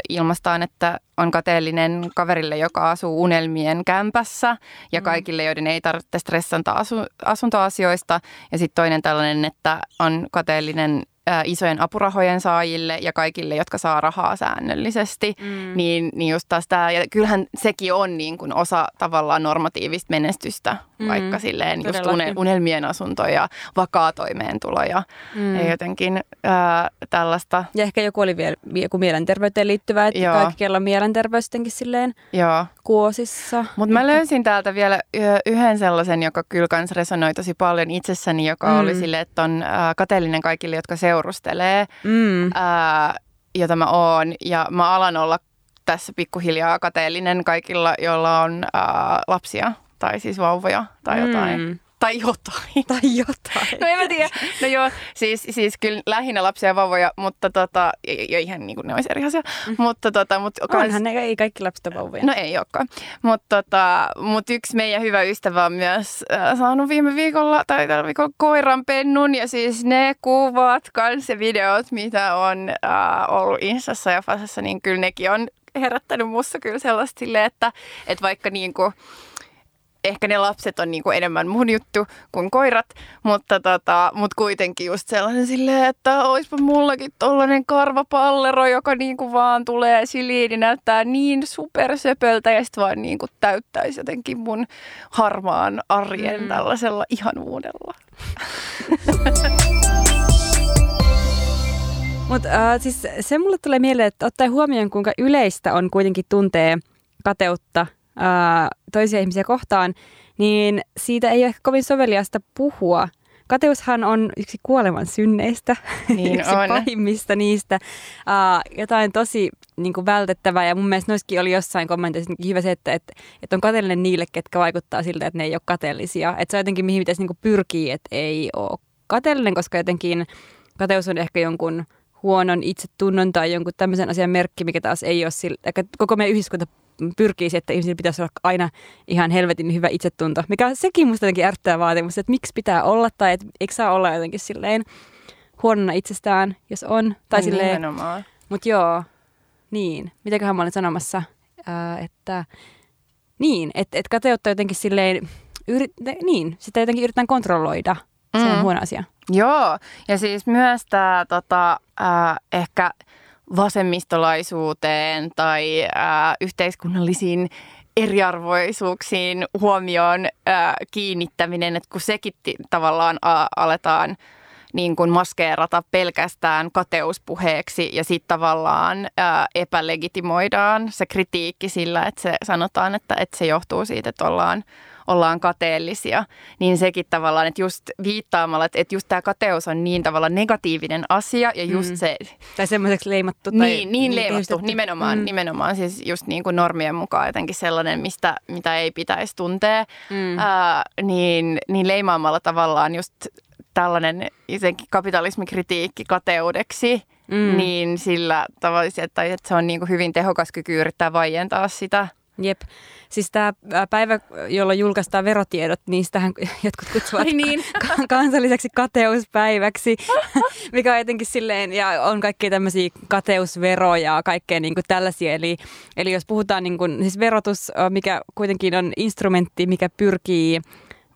ilmastaan, että on kateellinen kaverille, joka asuu unelmien kämpässä ja mm. kaikille, joiden ei tarvitse stressanta asu, asuntoasioista. Ja sitten toinen tällainen, että on kateellinen isojen apurahojen saajille ja kaikille, jotka saa rahaa säännöllisesti, mm. niin, niin just taas tämä, ja kyllähän sekin on niin kuin osa tavallaan normatiivista menestystä, mm. vaikka silleen just unelmien asunto ja vakaa toimeentulo ja, mm. ja jotenkin ää, tällaista. Ja ehkä joku oli vielä joku mielenterveyteen liittyvä, että Joo. kaikki, on mielenterveys jotenkin silleen Joo. kuosissa. Mutta mä löysin täältä vielä yhden sellaisen, joka kyllä kans resonoi tosi paljon itsessäni, joka mm. oli silleen, että on ää, kateellinen kaikille, jotka seurustelee, mm. ää, jota mä oon. Ja mä alan olla tässä pikkuhiljaa kateellinen kaikilla, joilla on ää, lapsia tai siis vauvoja tai jotain. Mm. Tai jotain. Tai jotain. No en mä tiedä. No joo, siis, siis kyllä lähinnä lapsia ja vauvoja, mutta tota, ja ihan niin kuin ne olisi eri asia. Mm. Mutta tota, mutta kans... Onhan ne ei kaikki lapset ja vauvoja. No ei olekaan. Mutta tota, mut yksi meidän hyvä ystävä on myös äh, saanut viime viikolla, tai tällä viikolla koiran pennun, ja siis ne kuvat, kans ja videot, mitä on äh, ollut Instassa ja Fasassa, niin kyllä nekin on herättänyt musta kyllä sellaista silleen, että, että vaikka niin kuin, ehkä ne lapset on niinku enemmän mun juttu kuin koirat, mutta tota, mut kuitenkin just sellainen silleen, että oispa mullakin tollanen karvapallero, joka niinku vaan tulee siliin, niin näyttää niin supersöpöltä ja sitten vaan niinku täyttäisi jotenkin mun harmaan arjen mm. tällaisella ihanuudella. Mutta äh, siis se mulle tulee mieleen, että ottaen huomioon, kuinka yleistä on kuitenkin tuntee kateutta toisia ihmisiä kohtaan, niin siitä ei ole kovin soveliasta puhua. Kateushan on yksi kuoleman synneistä, niin yksi on. pahimmista niistä. Uh, jotain tosi niin kuin vältettävää ja mun mielestä noissakin oli jossain kommenteissa hyvä se, että, että, että on kateellinen niille, ketkä vaikuttaa siltä, että ne ei ole kateellisia. Että se on jotenkin mihin pitäisi niin kuin pyrkiä, että ei ole kateellinen, koska jotenkin kateus on ehkä jonkun huonon itsetunnon tai jonkun tämmöisen asian merkki, mikä taas ei ole sillä, koko meidän yhteiskunta pyrkii että ihmisillä pitäisi olla aina ihan helvetin hyvä itsetunto, mikä sekin musta jotenkin ärsyttävä vaatimus, että miksi pitää olla tai että eikö saa olla jotenkin silleen huonona itsestään, jos on. Tai silleen, mutta joo, niin. Mitäköhän mä olin sanomassa, ää, että niin, että et kateutta jotenkin silleen, yrit, niin, sitä jotenkin yritetään kontrolloida. Se on mm. huono asia. Joo, ja siis myös tämä tota, äh, ehkä vasemmistolaisuuteen tai äh, yhteiskunnallisiin eriarvoisuuksiin huomioon äh, kiinnittäminen, että kun sekin tavallaan a- aletaan niin kuin maskeerata pelkästään kateuspuheeksi ja sitten tavallaan ää, epälegitimoidaan se kritiikki sillä, että se sanotaan, että, että se johtuu siitä, että ollaan ollaan kateellisia, niin sekin tavallaan, että just viittaamalla, että, että just tämä kateus on niin tavallaan negatiivinen asia ja just mm. se... Tai semmoiseksi leimattu. Tai niin, niin leimattu, nimenomaan, mm. nimenomaan siis just niin kuin normien mukaan jotenkin sellainen, mistä, mitä ei pitäisi tuntea, mm. ää, niin, niin leimaamalla tavallaan just tällainen kapitalismikritiikki kateudeksi, mm. niin sillä tavalla, että, että se on niin kuin hyvin tehokas kyky yrittää vaientaa sitä. Jep. Siis tämä päivä, jolloin julkaistaan verotiedot, niin sitähän jotkut kutsuvat Ai niin. kansalliseksi kateuspäiväksi, mikä on jotenkin silleen, ja on kaikkia tämmöisiä kateusveroja ja kaikkea niin kuin tällaisia. Eli, eli jos puhutaan, niin kuin, siis verotus, mikä kuitenkin on instrumentti, mikä pyrkii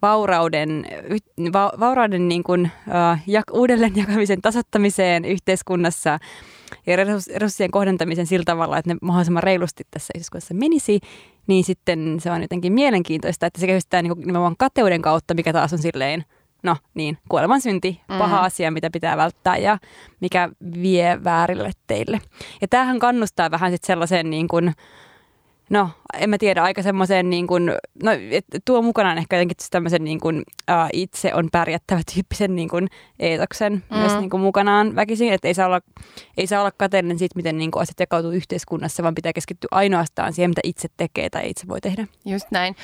vaurauden, va, vaurauden niin kuin, uh, jak, uudelleen jakamisen tasottamiseen yhteiskunnassa ja resurssien kohdentamisen sillä tavalla, että ne mahdollisimman reilusti tässä yhteiskunnassa menisi, niin sitten se on jotenkin mielenkiintoista, että se kehystää niin nimenomaan kateuden kautta, mikä taas on silleen, no niin, kuoleman synti, paha mm. asia, mitä pitää välttää ja mikä vie väärille teille. Ja tämähän kannustaa vähän sitten sellaiseen niin kuin, no en mä tiedä, aika semmoiseen niin kuin, no et, tuo mukanaan ehkä jotenkin tämmöisen niin kuin, uh, itse on pärjättävä tyyppisen niin kuin eetoksen mm. myös niin kuin mukanaan väkisin, että ei saa olla, ei saa olla kateellinen siitä, miten niin kuin asiat jakautuu yhteiskunnassa, vaan pitää keskittyä ainoastaan siihen, mitä itse tekee tai itse voi tehdä. Just näin.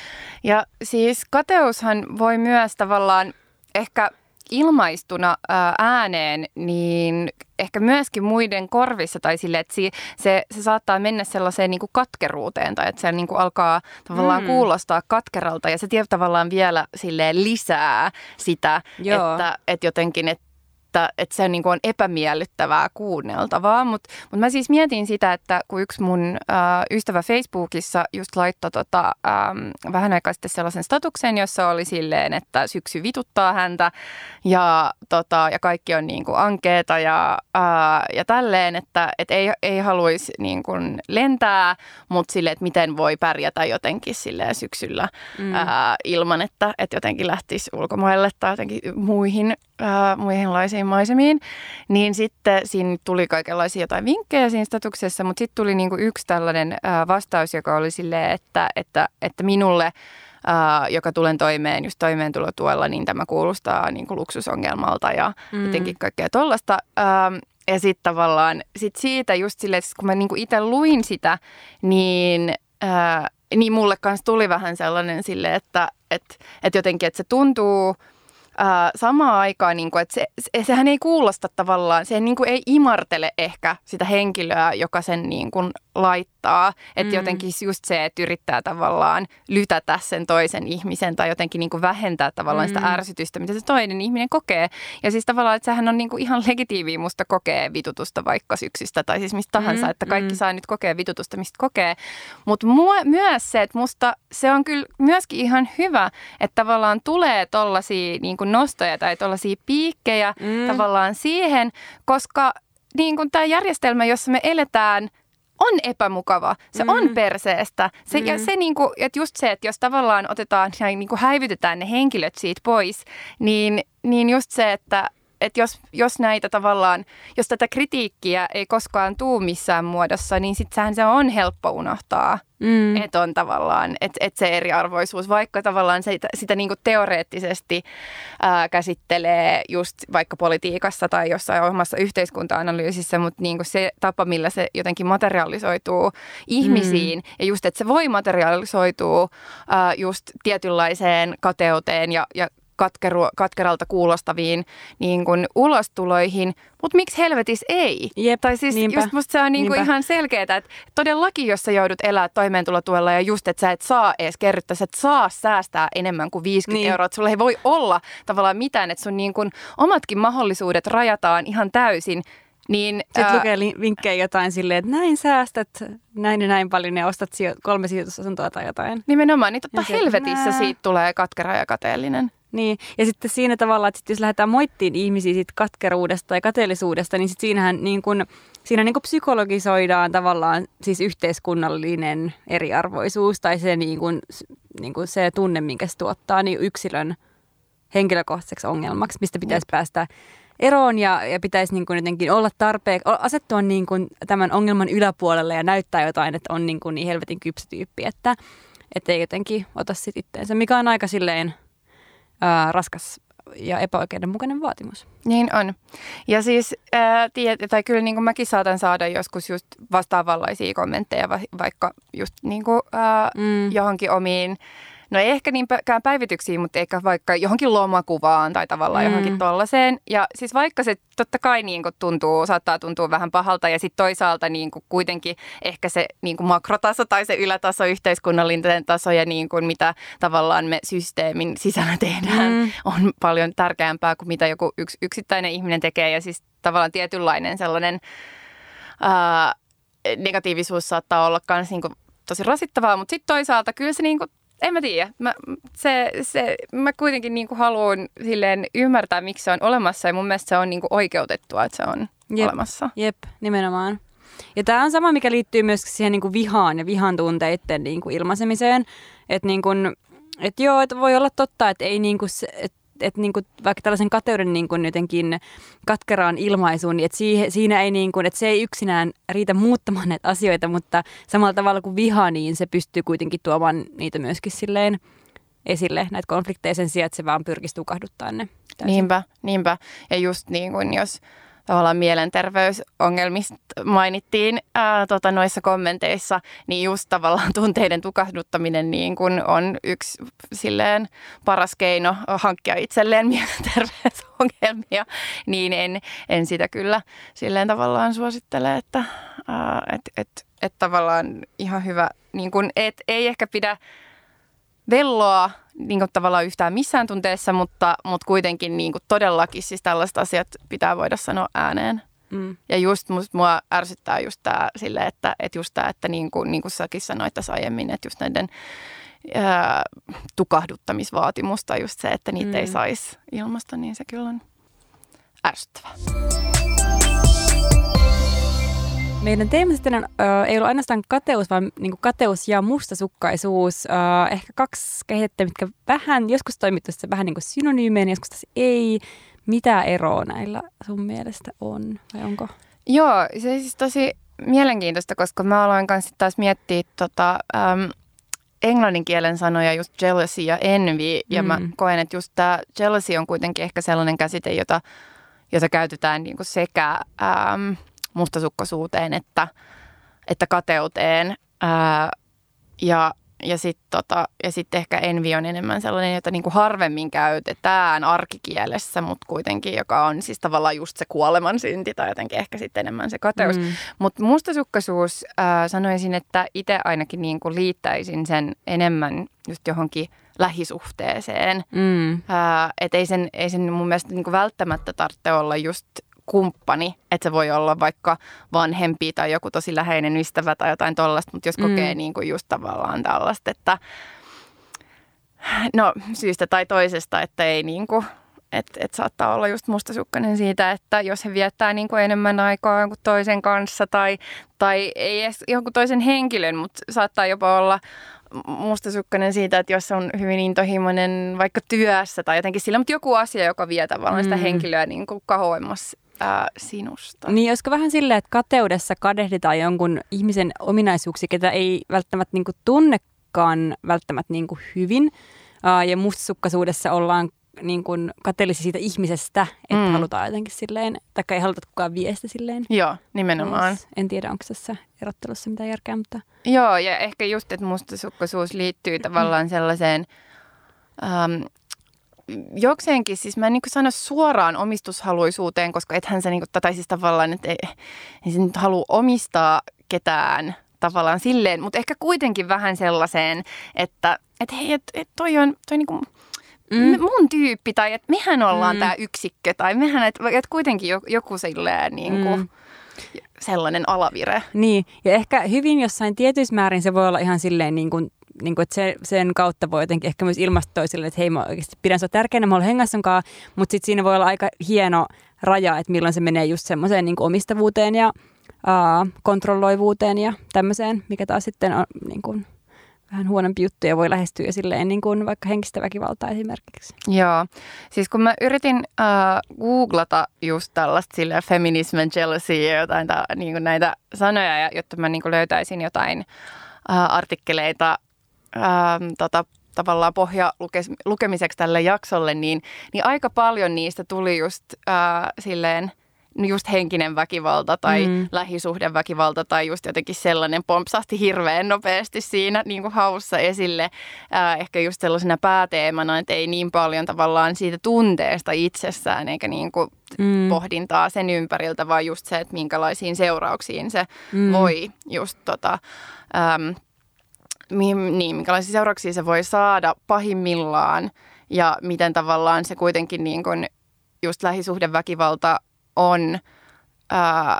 Ja siis kateushan voi myös tavallaan ehkä ilmaistuna ääneen, niin ehkä myöskin muiden korvissa tai sille, että se, se, se saattaa mennä sellaiseen niin kuin katkeruuteen tai että se niin kuin alkaa tavallaan mm. kuulostaa katkeralta ja se tavallaan vielä sille lisää sitä, Joo. että, että jotenkin, että että, että se niin kuin on epämiellyttävää kuunneltavaa. Mutta mut mä siis mietin sitä, että kun yksi mun äh, ystävä Facebookissa just laittoi tota, ähm, vähän aikaa sitten sellaisen statuksen, jossa oli silleen, että syksy vituttaa häntä ja, tota, ja kaikki on niin kuin ankeeta ja, äh, ja tälleen, että et ei, ei haluaisi niin kuin lentää, mutta silleen, että miten voi pärjätä jotenkin silleen syksyllä mm. äh, ilman, että, että jotenkin lähtisi ulkomaille tai jotenkin muihin, äh, muihinlaisiin erilaisiin maisemiin, niin sitten siinä tuli kaikenlaisia jotain vinkkejä siinä statuksessa, mutta sitten tuli niinku yksi tällainen vastaus, joka oli silleen, että, että, että minulle ää, joka tulen toimeen just toimeentulotuella, niin tämä kuulostaa niin kuin luksusongelmalta ja mm. jotenkin kaikkea tollasta. ja sitten tavallaan sit siitä just silleen, että kun mä niinku itse luin sitä, niin, ää, niin mulle kanssa tuli vähän sellainen sille, että et, et jotenkin, että se tuntuu – ää, samaan aikaan, niin kuin, että se, se, sehän ei kuulosta tavallaan, se niin kuin ei imartele ehkä sitä henkilöä, joka sen niin kuin laittaa. Että mm. jotenkin just se, että yrittää tavallaan lytätä sen toisen ihmisen tai jotenkin niin kuin vähentää tavallaan mm. sitä ärsytystä, mitä se toinen ihminen kokee. Ja siis tavallaan, että sehän on niin kuin ihan legitiiviä musta kokee vitutusta vaikka syksystä tai siis mistä tahansa, mm. että kaikki mm. saa nyt kokea vitutusta, mistä kokee. Mutta myös se, että musta se on kyllä myöskin ihan hyvä, että tavallaan tulee tollaisia niin kuin nostoja tai tollaisia piikkejä mm. tavallaan siihen, koska niin kuin tämä järjestelmä, jossa me eletään – on epämukava, se mm. on perseestä. Se, mm. ja se niinku, että just se, että jos tavallaan otetaan ja niinku häivytetään ne henkilöt siitä pois, niin, niin just se, että että jos, jos näitä tavallaan, jos tätä kritiikkiä ei koskaan tuu missään muodossa, niin sittenhän se on helppo unohtaa. Mm. Että on tavallaan, että et se eriarvoisuus, vaikka tavallaan sitä, sitä niinku teoreettisesti ää, käsittelee just vaikka politiikassa tai jossain omassa yhteiskunta-analyysissä, mutta niinku se tapa, millä se jotenkin materialisoituu ihmisiin mm. ja just, että se voi materialisoitua ää, just tietynlaiseen kateuteen ja, ja katkeru, katkeralta kuulostaviin niin kuin ulostuloihin, mutta miksi helvetis ei? Jep, tai siis niinpä, just musta se on niin kuin ihan selkeää, että todellakin jos sä joudut elää toimeentulotuella ja just, että sä et saa edes kerryttää, sä et saa säästää enemmän kuin 50 niin. euroa, että sulla ei voi olla tavallaan mitään, että sun niin kuin omatkin mahdollisuudet rajataan ihan täysin niin, Sitten ää... lukee vinkkejä jotain silleen, että näin säästät näin ja näin paljon ja ostat sijo- kolme sijoitusasuntoa tai jotain. Nimenomaan, niin totta helvetissä nää. siitä tulee katkera ja kateellinen. Niin, ja sitten siinä tavalla, että sit jos lähdetään moittiin ihmisiä siitä katkeruudesta tai kateellisuudesta, niin sitten siinähän niin kun, siinä niin kun psykologisoidaan tavallaan siis yhteiskunnallinen eriarvoisuus tai se, niin kun, niin kun se tunne, minkä se tuottaa niin yksilön henkilökohtaiseksi ongelmaksi, mistä pitäisi Jep. päästä eroon ja, ja pitäisi niin kuin jotenkin olla tarpeen, asettua niin kuin tämän ongelman yläpuolelle ja näyttää jotain, että on niin, kuin niin helvetin kypsä tyyppi, että ei jotenkin ota sit itteensä, mikä on aika silleen ää, raskas ja epäoikeudenmukainen vaatimus. Niin on. Ja siis, ää, tiedät, tai kyllä niin kuin mäkin saatan saada joskus just vastaavanlaisia kommentteja, va, vaikka just niin kuin, ää, mm. johonkin omiin no ei ehkä niinkään päivityksiin, mutta ehkä vaikka johonkin lomakuvaan tai tavallaan mm. johonkin tollaiseen. Ja siis vaikka se totta kai niin kuin tuntuu, saattaa tuntua vähän pahalta ja sitten toisaalta niin kuin kuitenkin ehkä se niin kuin makrotaso tai se ylätaso, yhteiskunnallinen taso ja niin kuin mitä tavallaan me systeemin sisällä tehdään mm. on paljon tärkeämpää kuin mitä joku yks, yksittäinen ihminen tekee ja siis tavallaan tietynlainen sellainen ää, negatiivisuus saattaa olla myös niin tosi rasittavaa, mutta sitten toisaalta kyllä se niin kuin en mä tiedä. Mä, se, se, mä kuitenkin niin kuin haluan silleen ymmärtää, miksi se on olemassa ja mun mielestä se on niin kuin oikeutettua, että se on jep, olemassa. Jep, nimenomaan. Ja tämä on sama, mikä liittyy myös siihen niin kuin vihaan ja vihan tunteiden niin kuin ilmaisemiseen. Että niin kuin, et joo, että voi olla totta, että ei niin kuin, et että niin kuin, vaikka tällaisen kateuden niin kuin jotenkin katkeraan ilmaisuun, niin että siihen, siinä ei niin kuin, että se ei yksinään riitä muuttamaan näitä asioita, mutta samalla tavalla kuin viha, niin se pystyy kuitenkin tuomaan niitä myöskin silleen esille näitä konflikteja sen sijaan, että se vaan pyrkisi tukahduttaa ne. Täysin. Niinpä, niinpä. Ja just niin kuin jos tavallaan mielenterveysongelmista mainittiin ää, tota, noissa kommenteissa, niin just tavallaan tunteiden tukahduttaminen niin kun on yksi silleen paras keino hankkia itselleen mielenterveysongelmia, niin en, en sitä kyllä silleen tavallaan suosittele, että ää, et, et, et tavallaan ihan hyvä, niin kun, et, ei ehkä pidä velloa niin kuin tavallaan yhtään missään tunteessa, mutta, mutta kuitenkin niin kuin todellakin siis tällaiset asiat pitää voida sanoa ääneen. Mm. Ja just musta mua ärsyttää just tämä sille, että, että just tämä, että niin kuin, niin kuin säkin sanoit tässä aiemmin, että just näiden ää, tukahduttamisvaatimusta just se, että niitä mm. ei saisi ilmasta, niin se kyllä on ärsyttävää. Meidän teema sitten on, äh, ei ollut ainoastaan kateus, vaan niin kateus ja mustasukkaisuus. Äh, ehkä kaksi kehitettä, mitkä vähän, joskus toimittu vähän niin kuin synonyymeen, joskus taas ei. Mitä eroa näillä sun mielestä on, vai onko? Joo, se siis tosi mielenkiintoista, koska mä aloin kanssa taas miettiä tota, äm, englannin kielen sanoja, just jealousy ja envy, ja mm. mä koen, että just tämä jealousy on kuitenkin ehkä sellainen käsite, jota, jota käytetään niin kuin sekä... Äm, mustasukkaisuuteen että, että kateuteen. Ää, ja ja sitten tota, ja sit ehkä envi on enemmän sellainen, jota niinku harvemmin käytetään arkikielessä, mutta kuitenkin, joka on siis tavallaan just se kuoleman synti tai jotenkin ehkä sitten enemmän se kateus. Mm. Mutta mustasukkaisuus ää, sanoisin, että itse ainakin niinku liittäisin sen enemmän just johonkin lähisuhteeseen. Mm. Että ei sen, ei sen mun mielestä niinku välttämättä tarvitse olla just kumppani, että se voi olla vaikka vanhempi tai joku tosi läheinen ystävä tai jotain tollasta, mutta jos mm. kokee niin kuin just tavallaan tällaista, että no syystä tai toisesta, että ei niin kuin, että et saattaa olla just mustasukkainen siitä, että jos he viettää niin kuin enemmän aikaa jonkun toisen kanssa tai, tai ei edes jonkun toisen henkilön, mutta saattaa jopa olla mustasukkainen siitä, että jos on hyvin intohimoinen vaikka työssä tai jotenkin sillä, mutta joku asia, joka vie tavallaan sitä mm. henkilöä niin kuin kauemmas ää, sinusta. Niin, olisiko vähän silleen, että kateudessa kadehditaan jonkun ihmisen ominaisuuksia, ketä ei välttämättä niin tunnekaan välttämättä niin hyvin. Ää, ja mustasukkaisuudessa ollaan niin kuin kateellisia siitä ihmisestä, että mm. halutaan jotenkin silleen, tai ei haluta kukaan viestä silleen. Joo, nimenomaan. En tiedä, onko tässä erottelussa mitään järkeä, mutta... Joo, ja ehkä just, että mustasukkaisuus liittyy tavallaan sellaiseen... Um, jokseenkin, siis mä en niin sano suoraan omistushaluisuuteen, koska ethän sä niin kuin, tai siis tavallaan, että ei, ei se nyt halua omistaa ketään tavallaan silleen, mutta ehkä kuitenkin vähän sellaiseen, että et hei, et, et toi on toi niinku mm. mun tyyppi tai että mehän ollaan mm. tämä yksikkö tai mehän, että et kuitenkin joku silleen niinku, mm sellainen alavire. Niin, ja ehkä hyvin jossain tietyissä määrin se voi olla ihan silleen niin kuin niin kuin, että se, sen kautta voi jotenkin ehkä myös ilmaista toisille, että hei mä oikeasti pidän sinua tärkeänä, mä olen hengassankaan, mutta sitten siinä voi olla aika hieno raja, että milloin se menee just semmoiseen niin omistavuuteen ja ää, kontrolloivuuteen ja tämmöiseen, mikä taas sitten on niin kuin, vähän huonompi juttu ja voi lähestyä silleen niin kuin vaikka henkistä väkivaltaa esimerkiksi. Joo, siis kun mä yritin uh, googlata just tällaista sille feminism and jealousy ja jotain ta, niin kuin näitä sanoja, ja, jotta mä niin kuin löytäisin jotain uh, artikkeleita uh, tota, tavallaan pohja lukemiseksi tälle jaksolle, niin, niin aika paljon niistä tuli just uh, silleen – just henkinen väkivalta tai mm. lähisuhdeväkivalta tai just jotenkin sellainen pompsahti hirveän nopeasti siinä niin kuin haussa esille. Ää, ehkä just sellaisena pääteemana, että ei niin paljon tavallaan siitä tunteesta itsessään eikä niin kuin mm. pohdintaa sen ympäriltä, vaan just se, että minkälaisiin seurauksiin se mm. voi just tota, äm, niin, minkälaisia seurauksia se voi saada pahimmillaan ja miten tavallaan se kuitenkin niin kuin just lähisuhdeväkivalta on ää,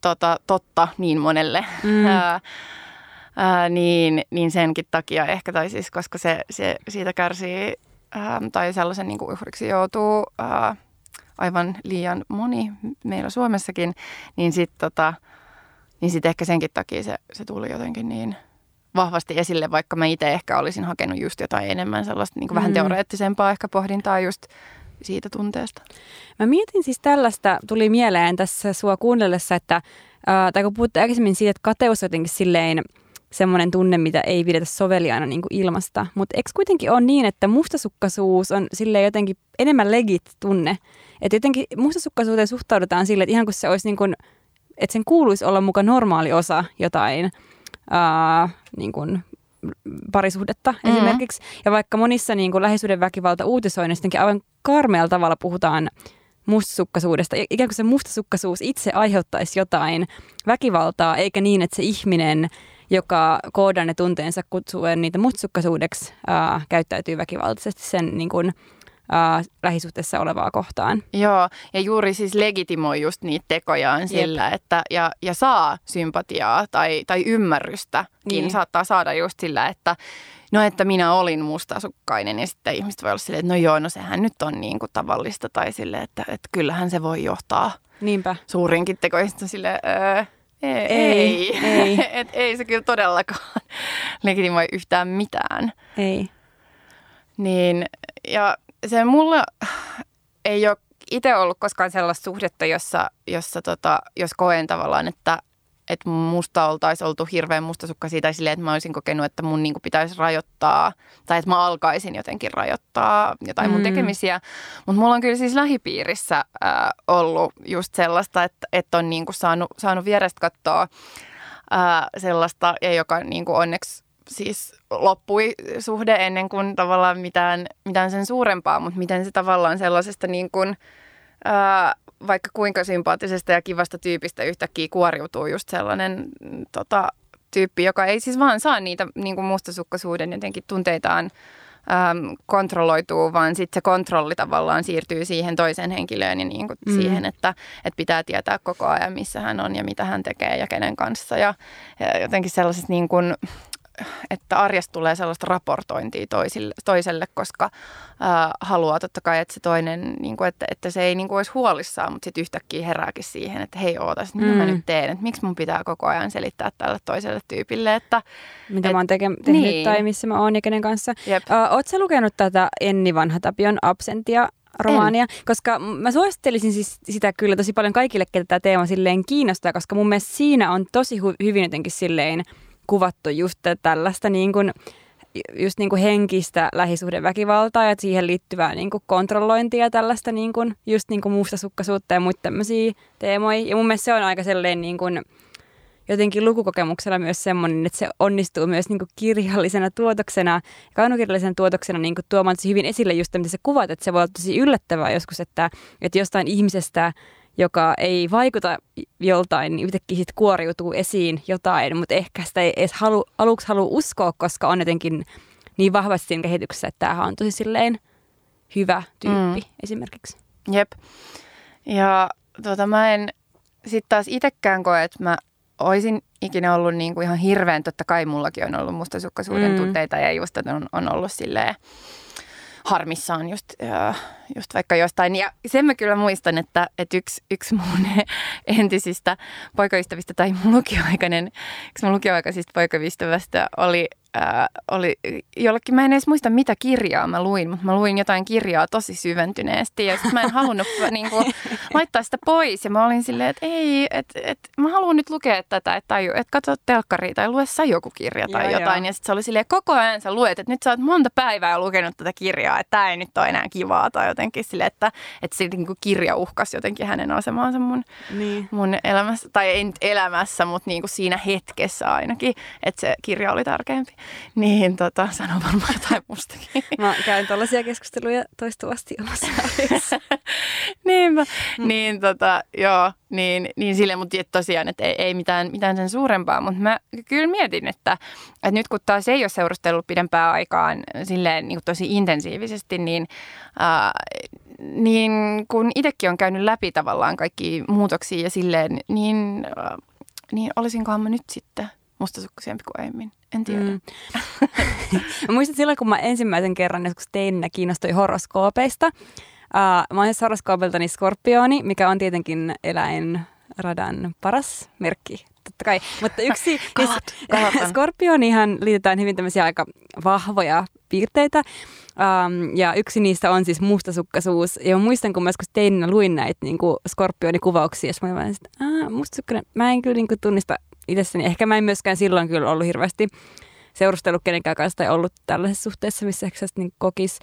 tota, totta niin monelle. Mm. Ää, ää, niin, niin senkin takia ehkä, tai siis koska se, se siitä kärsii ää, tai sellaisen niin kuin uhriksi joutuu ää, aivan liian moni meillä Suomessakin, niin sitten tota, niin sit ehkä senkin takia se, se tuli jotenkin niin vahvasti esille, vaikka mä itse ehkä olisin hakenut just jotain enemmän sellaista niin kuin mm. vähän teoreettisempaa ehkä pohdintaa just siitä tunteesta? Mä mietin siis tällaista, tuli mieleen tässä sua kuunnellessa, että, ää, tai kun puhutte aikaisemmin siitä, että kateus on jotenkin silleen semmoinen tunne, mitä ei pidetä soveliaana niin kuin ilmasta. Mutta eikö kuitenkin ole niin, että mustasukkaisuus on silleen jotenkin enemmän legit tunne? Että jotenkin mustasukkaisuuteen suhtaudutaan sille, että ihan kuin se olisi niin kuin, että sen kuuluisi olla mukaan normaali osa jotain ää, niin kuin parisuhdetta mm-hmm. esimerkiksi. Ja vaikka monissa niin kuin lähisuuden väkivalta uutisoinnissa aivan karmealla tavalla puhutaan mustasukkaisuudesta. Ikään kuin se mustasukkaisuus itse aiheuttaisi jotain väkivaltaa, eikä niin, että se ihminen, joka koodaa ne tunteensa kutsuen niitä mustasukkaisuudeksi, ää, käyttäytyy väkivaltaisesti sen niin kuin, äh, lähisuhteessa olevaa kohtaan. Joo, ja juuri siis legitimoi just niitä tekojaan Jep. sillä, että ja, ja saa sympatiaa tai, tai ymmärrystäkin niin. saattaa saada just sillä, että no että minä olin mustasukkainen ja sitten ihmiset voi olla silleen, että no joo, no sehän nyt on niin kuin tavallista tai silleen, että, että kyllähän se voi johtaa Niinpä. suurinkin tekoihin sille öö, ei, ei, ei. Et ei se kyllä todellakaan legitimoi yhtään mitään. Ei. Niin, ja se mulla ei ole itse ollut koskaan sellaista suhdetta, jossa, jossa tota, jos koen tavallaan, että, että musta oltaisiin oltu hirveän mustasukkaisia tai silleen, että mä olisin kokenut, että mun niin pitäisi rajoittaa tai että mä alkaisin jotenkin rajoittaa jotain mm. mun tekemisiä. Mutta mulla on kyllä siis lähipiirissä äh, ollut just sellaista, että, että on niin saanut, saanut vierestä katsoa äh, sellaista, ja joka niin onneksi siis loppui suhde ennen kuin tavallaan mitään, mitään sen suurempaa, mutta miten se tavallaan sellaisesta niin kuin, ää, vaikka kuinka sympaattisesta ja kivasta tyypistä yhtäkkiä kuoriutuu just sellainen tota, tyyppi, joka ei siis vaan saa niitä niin kuin mustasukkaisuuden jotenkin tunteitaan äm, kontrolloituu, vaan sitten se kontrolli tavallaan siirtyy siihen toiseen henkilöön ja niin kuin mm. siihen, että, että pitää tietää koko ajan, missä hän on ja mitä hän tekee ja kenen kanssa. Ja, ja jotenkin sellaiset niin kuin, että arjesta tulee sellaista raportointia toisille, toiselle, koska ää, haluaa totta kai, että se toinen, niin kuin, että, että se ei niin kuin, olisi huolissaan, mutta sitten yhtäkkiä herääkin siihen, että hei ootas, mitä mm. mä nyt teen, että miksi mun pitää koko ajan selittää tälle toiselle tyypille, että... Mitä et, mä oon teke- tehnyt niin. tai missä mä oon ja kenen kanssa. Jep. Oletko lukenut tätä Enni Vanha Tapion absentia romaania, en. koska mä suosittelisin siis sitä kyllä tosi paljon kaikille, ketä tämä teema silleen kiinnostaa, koska mun mielestä siinä on tosi hu- hyvin jotenkin silleen kuvattu just tällaista niin kuin, just niin kuin henkistä lähisuhdeväkivaltaa ja siihen liittyvää niin kuin kontrollointia ja tällaista niin kuin, just niin kuin mustasukkaisuutta ja muita tämmöisiä teemoja. Ja mun mielestä se on aika sellainen niin kuin, jotenkin lukukokemuksella myös semmoinen, että se onnistuu myös niin kuin kirjallisena tuotoksena, kaunokirjallisena tuotoksena niin kuin tuomaan hyvin esille just mitä sä kuvat, että se voi olla tosi yllättävää joskus, että, että jostain ihmisestä joka ei vaikuta joltain, niin yhtäkkiä sitten kuoriutuu esiin jotain, mutta ehkä sitä ei edes halu, aluksi halua uskoa, koska on jotenkin niin vahvasti siinä kehityksessä, että tämähän on tosi silleen hyvä tyyppi mm. esimerkiksi. Jep. Ja tota, mä en sitten taas itsekään koe, että mä olisin ikinä ollut niin kuin ihan hirveän, totta kai mullakin on ollut mustasukkaisuuden mm. tunteita ja just, että on, on ollut silleen harmissaan just, just vaikka jostain. Ja sen mä kyllä muistan, että, että yksi, yksi mun entisistä poikaystävistä tai mun lukioaikainen, yksi mun lukioaikaisista poikaystävästä oli äh, oli jollekin, mä en edes muista mitä kirjaa mä luin, mutta mä luin jotain kirjaa tosi syventyneesti ja mä en halunnut niin kuin, laittaa sitä pois ja mä olin silleen, että ei, että et, mä haluan nyt lukea tätä, että et katso telkkari tai lue sä joku kirja tai joo, jotain joo. ja sitten se oli silleen, koko ajan sä luet, että nyt sä oot monta päivää lukenut tätä kirjaa, että tämä ei nyt ole enää kivaa tai jotenkin silleen, että, että se niin kuin kirja uhkasi jotenkin hänen asemaansa mun, niin. mun elämässä, tai ei nyt elämässä, mutta niin kuin siinä hetkessä ainakin, että se kirja oli tärkeämpi niin tota, sano varmaan jotain mustakin. Mä käyn tällaisia keskusteluja toistuvasti omassa Niinpä. Mm. Niin, tota, joo, niin, niin sille, mutta tosiaan, että ei, ei mitään, mitään sen suurempaa, mutta mä kyllä mietin, että, että nyt kun taas ei ole seurustellut pidempään aikaan silleen niin tosi intensiivisesti, niin, äh, niin kun itsekin on käynyt läpi tavallaan kaikki muutoksia ja silleen, niin, äh, niin olisinkohan mä nyt sitten mustasukkaisiampi kuin aiemmin. En tiedä. Mm. mä muistan silloin, kun mä ensimmäisen kerran joskus teininä kiinnostuin horoskoopeista. Uh, mä olen horoskoopiltani skorpioni, mikä on tietenkin eläinradan paras merkki totta kai. Mutta yksi, siis, skorpionihan liitetään hyvin tämmöisiä aika vahvoja piirteitä. Um, ja yksi niistä on siis mustasukkaisuus. Ja mä muistan, kun mä joskus teininä luin näitä niin kuin skorpionikuvauksia, jos mä olin että mustasukkainen, mä en kyllä niin kuin, tunnista itsessäni. Ehkä mä en myöskään silloin kyllä ollut hirveästi seurustellut kenenkään kanssa tai ollut tällaisessa suhteessa, missä ehkä niin kokis.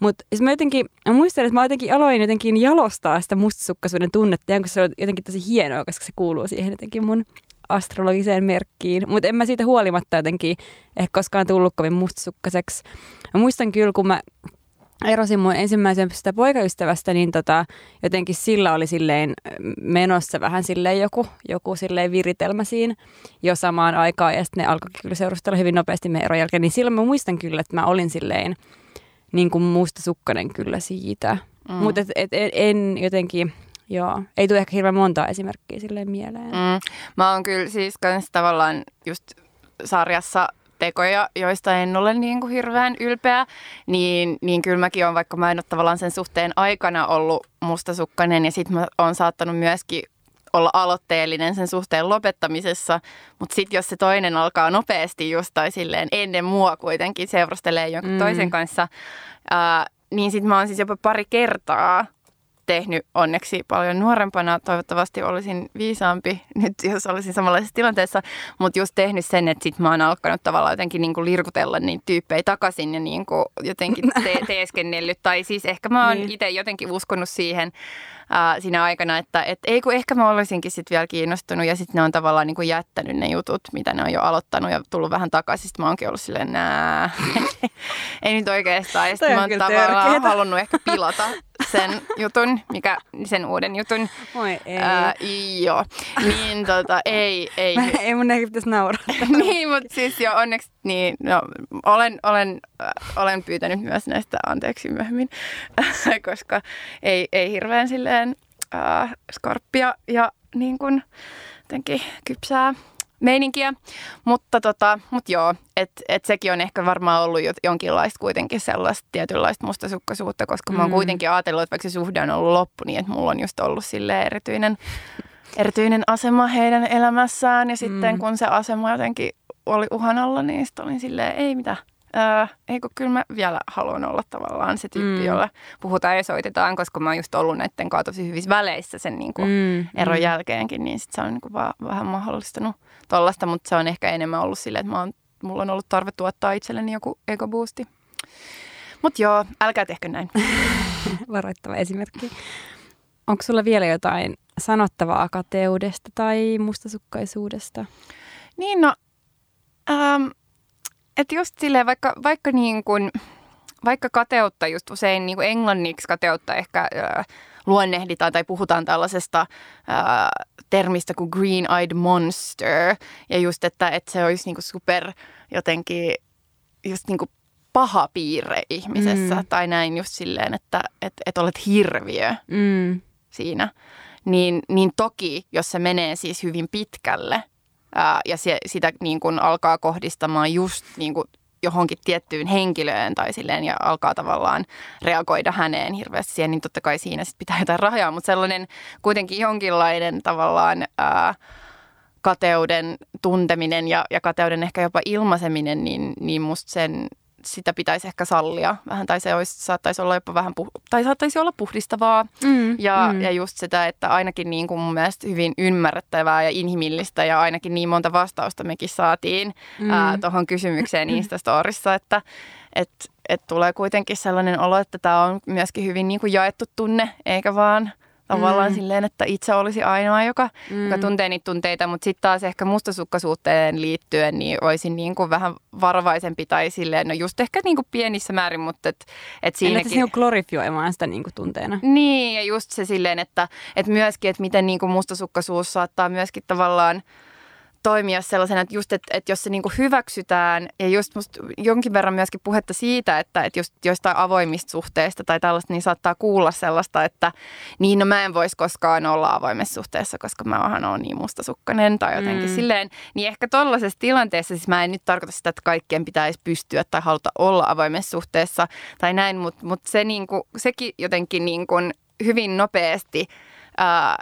Mutta siis mä jotenkin, mä muistan, että mä jotenkin aloin jotenkin jalostaa sitä mustasukkaisuuden tunnetta, ja se on jotenkin tosi hienoa, koska se kuuluu siihen jotenkin mun astrologiseen merkkiin. Mutta en mä siitä huolimatta jotenkin ehkä koskaan tullut kovin mustasukkaiseksi. Mä muistan kyllä, kun mä erosin mun ensimmäisestä poikaystävästä, niin tota, jotenkin sillä oli silleen menossa vähän silleen joku, joku silleen viritelmä siinä jo samaan aikaan. Ja sitten ne alkoi kyllä seurustella hyvin nopeasti meidän eron jälkeen. Niin silloin mä muistan kyllä, että mä olin silleen niin kuin mustasukkainen kyllä siitä. Mm. Mutta et, et, et, en jotenkin, joo, ei tule ehkä hirveän montaa esimerkkiä silleen mieleen. Mm. Mä oon kyllä siis kans tavallaan just sarjassa tekoja, joista en ole niin kuin hirveän ylpeä, niin, niin kyllä mäkin olen, vaikka mä en ole tavallaan sen suhteen aikana ollut mustasukkainen ja sitten mä oon saattanut myöskin olla aloitteellinen sen suhteen lopettamisessa, mutta sitten jos se toinen alkaa nopeasti just tai silleen ennen mua kuitenkin seurustelee jonkun mm. toisen kanssa, ää, niin sitten mä oon siis jopa pari kertaa tehnyt onneksi paljon nuorempana. Toivottavasti olisin viisaampi nyt, jos olisin samanlaisessa tilanteessa, mutta just tehnyt sen, että sit mä oon alkanut tavallaan jotenkin niin kuin lirkutella niitä tyyppejä takaisin ja niin kuin jotenkin te- teeskennellyt. Tai siis ehkä mä oon niin. itse jotenkin uskonut siihen, ää, siinä aikana, että et ei kun ehkä mä olisinkin sitten vielä kiinnostunut ja sitten ne on tavallaan niin kuin jättänyt ne jutut, mitä ne on jo aloittanut ja tullut vähän takaisin. Sitten mä oonkin ollut silleen, nää, ei nyt oikeastaan. Ja sitten mä oon tavallaan törkeetä. halunnut ehkä pilata sen jutun, mikä, sen uuden jutun. Oi ei. Ää, joo, niin tota, ei, ei. Mä, ei mun ei pitäisi nauraa. niin, mutta siis jo onneksi, niin, no, olen, olen, äh, olen pyytänyt myös näistä anteeksi myöhemmin, koska ei, ei hirveän silleen äh, skorppia ja niin kuin jotenkin kypsää meininkiä. Mutta tota, mut joo, että et sekin on ehkä varmaan ollut jonkinlaista kuitenkin sellaista tietynlaista mustasukkaisuutta, koska mm. mä oon mm. kuitenkin ajatellut, että vaikka se suhde on ollut loppu, niin että mulla on just ollut sille erityinen, erityinen asema heidän elämässään. Ja sitten mm. kun se asema jotenkin oli uhan alla, niin sitten olin silleen, ei mitä, Öö, ei kun kyllä mä vielä haluan olla tavallaan se tyyppi, mm. jolla puhutaan ja soitetaan, koska mä oon just ollut näiden kanssa tosi hyvissä väleissä sen niin kuin mm. eron mm. jälkeenkin, niin sit se on niin kuin vaan vähän mahdollistanut tollasta, mutta se on ehkä enemmän ollut silleen, että mä oon, mulla on ollut tarve tuottaa itselleni joku ego boosti. Mutta joo, älkää tehkö näin. Varoittava esimerkki. onko sulla vielä jotain sanottavaa kateudesta tai mustasukkaisuudesta? Niin no, ähm, että just silleen vaikka, vaikka niin kuin, vaikka kateutta just usein niin kuin englanniksi kateutta ehkä äh, luonnehditaan tai puhutaan tällaisesta äh, termistä kuin green-eyed monster. Ja just, että, että se olisi niin kuin super jotenkin just niin kuin paha piirre ihmisessä mm. tai näin just silleen, että et, et olet hirviö mm. siinä. Niin, niin toki, jos se menee siis hyvin pitkälle ää, ja se, sitä niin kuin alkaa kohdistamaan just niin kuin johonkin tiettyyn henkilöön tai silleen ja alkaa tavallaan reagoida häneen hirveästi siihen, niin totta kai siinä sit pitää jotain rajaa, mutta sellainen kuitenkin jonkinlainen tavallaan ää, kateuden tunteminen ja, ja kateuden ehkä jopa ilmaiseminen, niin, niin musta sen sitä pitäisi ehkä sallia vähän, tai se olisi, saattaisi olla jopa vähän, puh- tai saattaisi olla puhdistavaa. Mm, ja, mm. ja just sitä, että ainakin niin kuin mun mielestä hyvin ymmärrettävää ja inhimillistä, ja ainakin niin monta vastausta mekin saatiin mm. tuohon kysymykseen Instastorissa, että et, et tulee kuitenkin sellainen olo, että tämä on myöskin hyvin niin kuin jaettu tunne, eikä vaan – Tavallaan mm. silleen, että itse olisi ainoa, joka, mm. joka tuntee niitä tunteita, mutta sitten taas ehkä mustasukkaisuuteen liittyen, niin olisin niin kuin vähän varovaisempi tai silleen, no just ehkä niin kuin pienissä määrin, mutta et, et siinäkin... Entä niin glorifioimaan sitä niin kuin tunteena? Niin, ja just se silleen, että, että myöskin, että miten niin kuin mustasukkaisuus saattaa myöskin tavallaan toimia sellaisena, että just, että, että jos se niin kuin hyväksytään ja just musta jonkin verran myöskin puhetta siitä, että, että just joistain avoimista suhteista tai tällaista, niin saattaa kuulla sellaista, että niin no mä en voisi koskaan olla avoimessa suhteessa, koska mä oon on niin mustasukkainen tai jotenkin mm. silleen. Niin ehkä tollaisessa tilanteessa, siis mä en nyt tarkoita sitä, että kaikkien pitäisi pystyä tai haluta olla avoimessa suhteessa tai näin, mutta, mutta se niin kuin, sekin jotenkin niin kuin hyvin nopeasti ää,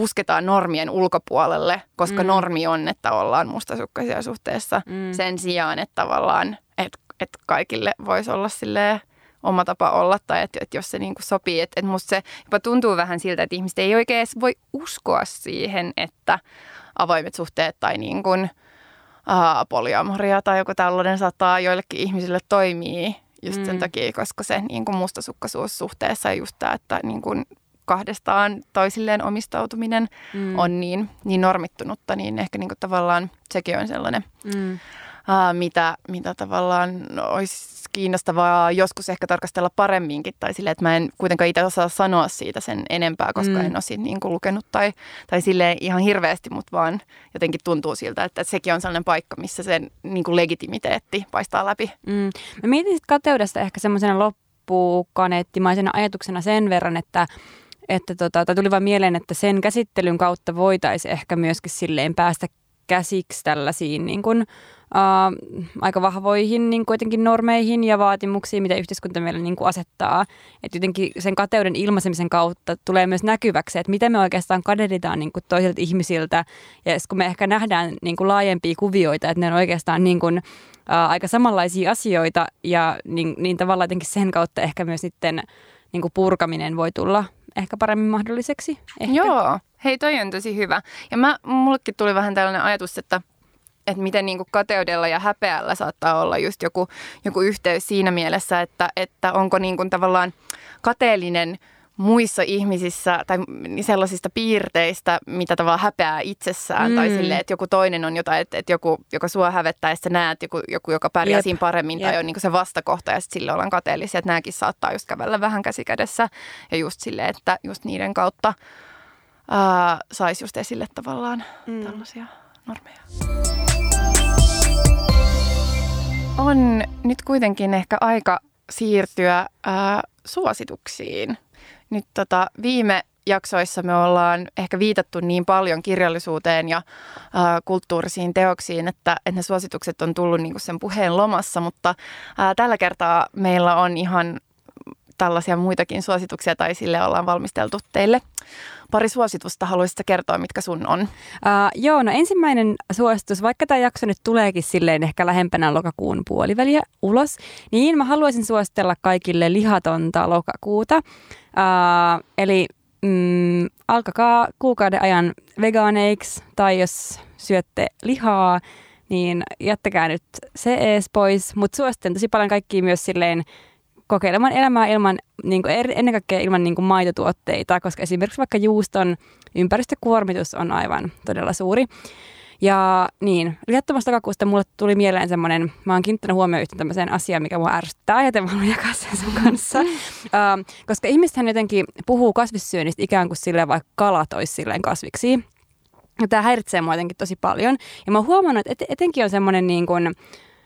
pusketaan normien ulkopuolelle, koska mm. normi on, että ollaan mustasukkaisia suhteessa mm. sen sijaan, että tavallaan, että, että kaikille voisi olla silleen oma tapa olla tai että, että jos se niin kuin sopii. Että, että musta se jopa tuntuu vähän siltä, että ihmiset ei oikein edes voi uskoa siihen, että avoimet suhteet tai niin kuin, polyamoria tai joku tällainen saattaa joillekin ihmisille toimii just mm. sen takia, koska se niin kuin mustasukkaisuus suhteessa ja just tämä, että niin kuin kahdestaan toisilleen omistautuminen mm. on niin, niin normittunutta, niin ehkä niin kuin tavallaan sekin on sellainen, mm. uh, mitä, mitä tavallaan olisi kiinnostavaa joskus ehkä tarkastella paremminkin tai silleen, että mä en kuitenkaan itse osaa sanoa siitä sen enempää, koska mm. en ole siitä niin kuin lukenut tai, tai silleen ihan hirveästi, mutta vaan jotenkin tuntuu siltä, että sekin on sellainen paikka, missä sen niin kuin legitimiteetti paistaa läpi. Mm. Mä mietin kateudesta ehkä semmoisena loppukaneettimaisena ajatuksena sen verran, että että tota, tai tuli vaan mieleen, että sen käsittelyn kautta voitaisiin ehkä myöskin silleen päästä käsiksi tällaisiin niin kuin, uh, aika vahvoihin niin kuitenkin normeihin ja vaatimuksiin, mitä yhteiskunta meille niin kuin asettaa. Että jotenkin sen kateuden ilmaisemisen kautta tulee myös näkyväksi, että miten me oikeastaan kadehditaan niin kuin toisilta ihmisiltä. Ja kun me ehkä nähdään niin kuin laajempia kuvioita, että ne on oikeastaan niin kuin, uh, aika samanlaisia asioita ja niin, niin tavallaan jotenkin sen kautta ehkä myös sitten niin kuin purkaminen voi tulla ehkä paremmin mahdolliseksi. Ehkä. Joo, hei toi on tosi hyvä. Ja mä, mullekin tuli vähän tällainen ajatus, että että miten niin kuin kateudella ja häpeällä saattaa olla just joku, joku yhteys siinä mielessä, että, että onko niin kuin tavallaan kateellinen – muissa ihmisissä tai sellaisista piirteistä, mitä tavallaan häpeää itsessään. Mm. Tai silleen, että joku toinen on jotain, että, että joku, joka sua hävettää ja sä näet joku, joku joka pärjää Jep. siinä paremmin Jep. tai on niin se vastakohta ja sitten sille ollaan kateellisia. Että nämäkin saattaa just kävellä vähän käsikädessä ja just silleen, että just niiden kautta saisi just esille tavallaan mm. tällaisia normeja. On nyt kuitenkin ehkä aika siirtyä ää, suosituksiin nyt tota, viime jaksoissa me ollaan ehkä viitattu niin paljon kirjallisuuteen ja äh, kulttuurisiin teoksiin, että, että ne suositukset on tullut niin sen puheen lomassa, mutta äh, tällä kertaa meillä on ihan tällaisia muitakin suosituksia tai sille ollaan valmisteltu teille. Pari suositusta haluaisitko kertoa, mitkä sun on? Uh, joo, no ensimmäinen suositus, vaikka tämä jakso nyt tuleekin silleen ehkä lähempänä lokakuun puoliväliä ulos, niin mä haluaisin suositella kaikille lihatonta lokakuuta. Uh, eli mm, alkakaa kuukauden ajan vegaaneiksi tai jos syötte lihaa, niin jättäkää nyt se ees pois. Mutta suosittelen tosi paljon kaikkia myös silleen kokeilemaan elämää ilman, niin kuin, ennen kaikkea ilman niin kuin maitotuotteita, koska esimerkiksi vaikka juuston ympäristökuormitus on aivan todella suuri. Ja niin, lisättömästä kakusta mulle tuli mieleen semmoinen, mä oon kiinnittänyt huomioon yhtä tämmöiseen asiaan, mikä mua ärsyttää, ja mä jakaa sen sun kanssa. uh, koska ihmisethän jotenkin puhuu kasvissyönnistä ikään kuin silleen, vaikka kalat olisi silleen kasviksi. Ja tämä häiritsee mua jotenkin tosi paljon. Ja mä oon huomannut, että etenkin on semmoinen niin kuin,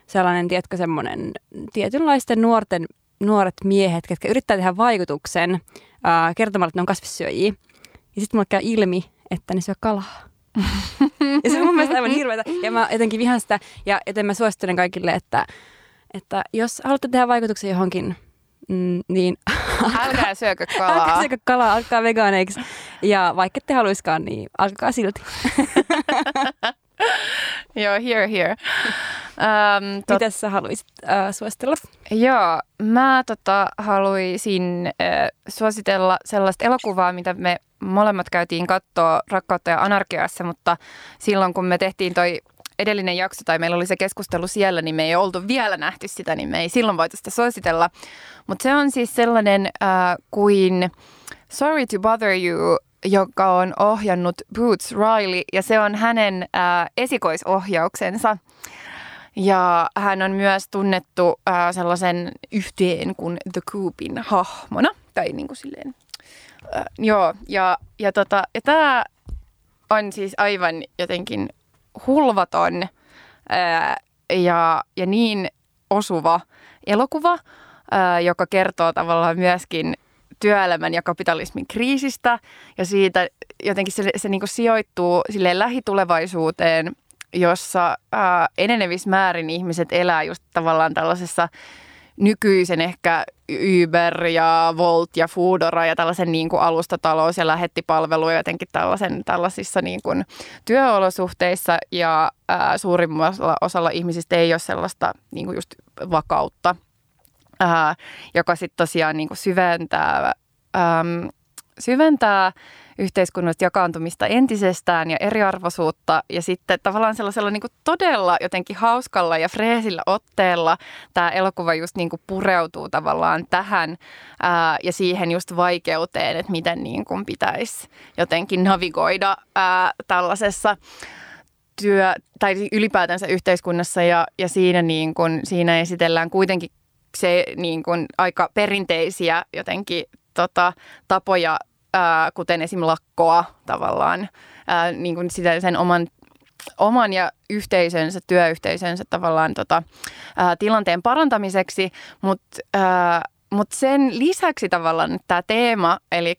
sellainen, tiedätkö, semmoinen tietynlaisten nuorten, nuoret miehet, jotka yrittää tehdä vaikutuksen uh, kertomalla, että ne on kasvissyöjiä. Ja sitten mulle käy ilmi, että ne syö kalaa. ja se on mun mielestä aivan hirveätä. Ja mä jotenkin vihan sitä. Ja joten mä suosittelen kaikille, että, että jos haluatte tehdä vaikutuksen johonkin, mm, niin... Älkää syökö kalaa. Älkää syökö kalaa, alkaa vegaaneiksi. Ja vaikka ette haluiskaan, niin alkaa silti. Joo, here, here. Um, tot... Mitä sä haluaisit uh, suositella? Joo, mä tota, haluaisin uh, suositella sellaista elokuvaa, mitä me molemmat käytiin katsoa Rakkautta ja anarkiassa, mutta silloin kun me tehtiin toi edellinen jakso tai meillä oli se keskustelu siellä, niin me ei oltu vielä nähty sitä, niin me ei silloin voitu sitä suositella. Mutta se on siis sellainen äh, kuin Sorry to Bother You, joka on ohjannut Boots Riley ja se on hänen äh, esikoisohjauksensa. Ja hän on myös tunnettu äh, sellaisen yhteen kuin The Coopin hahmona, tai niin kuin silleen Äh, joo, ja, ja, tota, ja tämä on siis aivan jotenkin hulvaton ää, ja, ja niin osuva elokuva, ää, joka kertoo tavallaan myöskin työelämän ja kapitalismin kriisistä. Ja siitä jotenkin se, se niin sijoittuu sille lähitulevaisuuteen, jossa ää, enenevissä määrin ihmiset elää just tavallaan tällaisessa nykyisen ehkä Uber ja Volt ja Foodora ja tällaisen niin kuin alustatalous- ja lähettipalveluja jotenkin tällaisen, tällaisissa niin kuin työolosuhteissa. Ja ää, suurimmalla osalla ihmisistä ei ole sellaista niin kuin just vakautta, ää, joka sitten tosiaan niin syventää, äm, syventää yhteiskunnallista jakaantumista entisestään ja eriarvoisuutta. Ja sitten tavallaan sellaisella niin todella jotenkin hauskalla ja freesillä otteella tämä elokuva just niin pureutuu tavallaan tähän ää, ja siihen just vaikeuteen, että miten niin pitäisi jotenkin navigoida ää, tällaisessa työ- tai ylipäätänsä yhteiskunnassa ja, ja siinä, niin kuin, siinä esitellään kuitenkin se niin kuin aika perinteisiä jotenkin tota, tapoja ää, kuten esim. lakkoa tavallaan, ää, niin kuin sitä sen oman oman ja yhteisönsä, työyhteisönsä tavallaan tota, ää, tilanteen parantamiseksi, mutta mut sen lisäksi tavallaan tämä teema, eli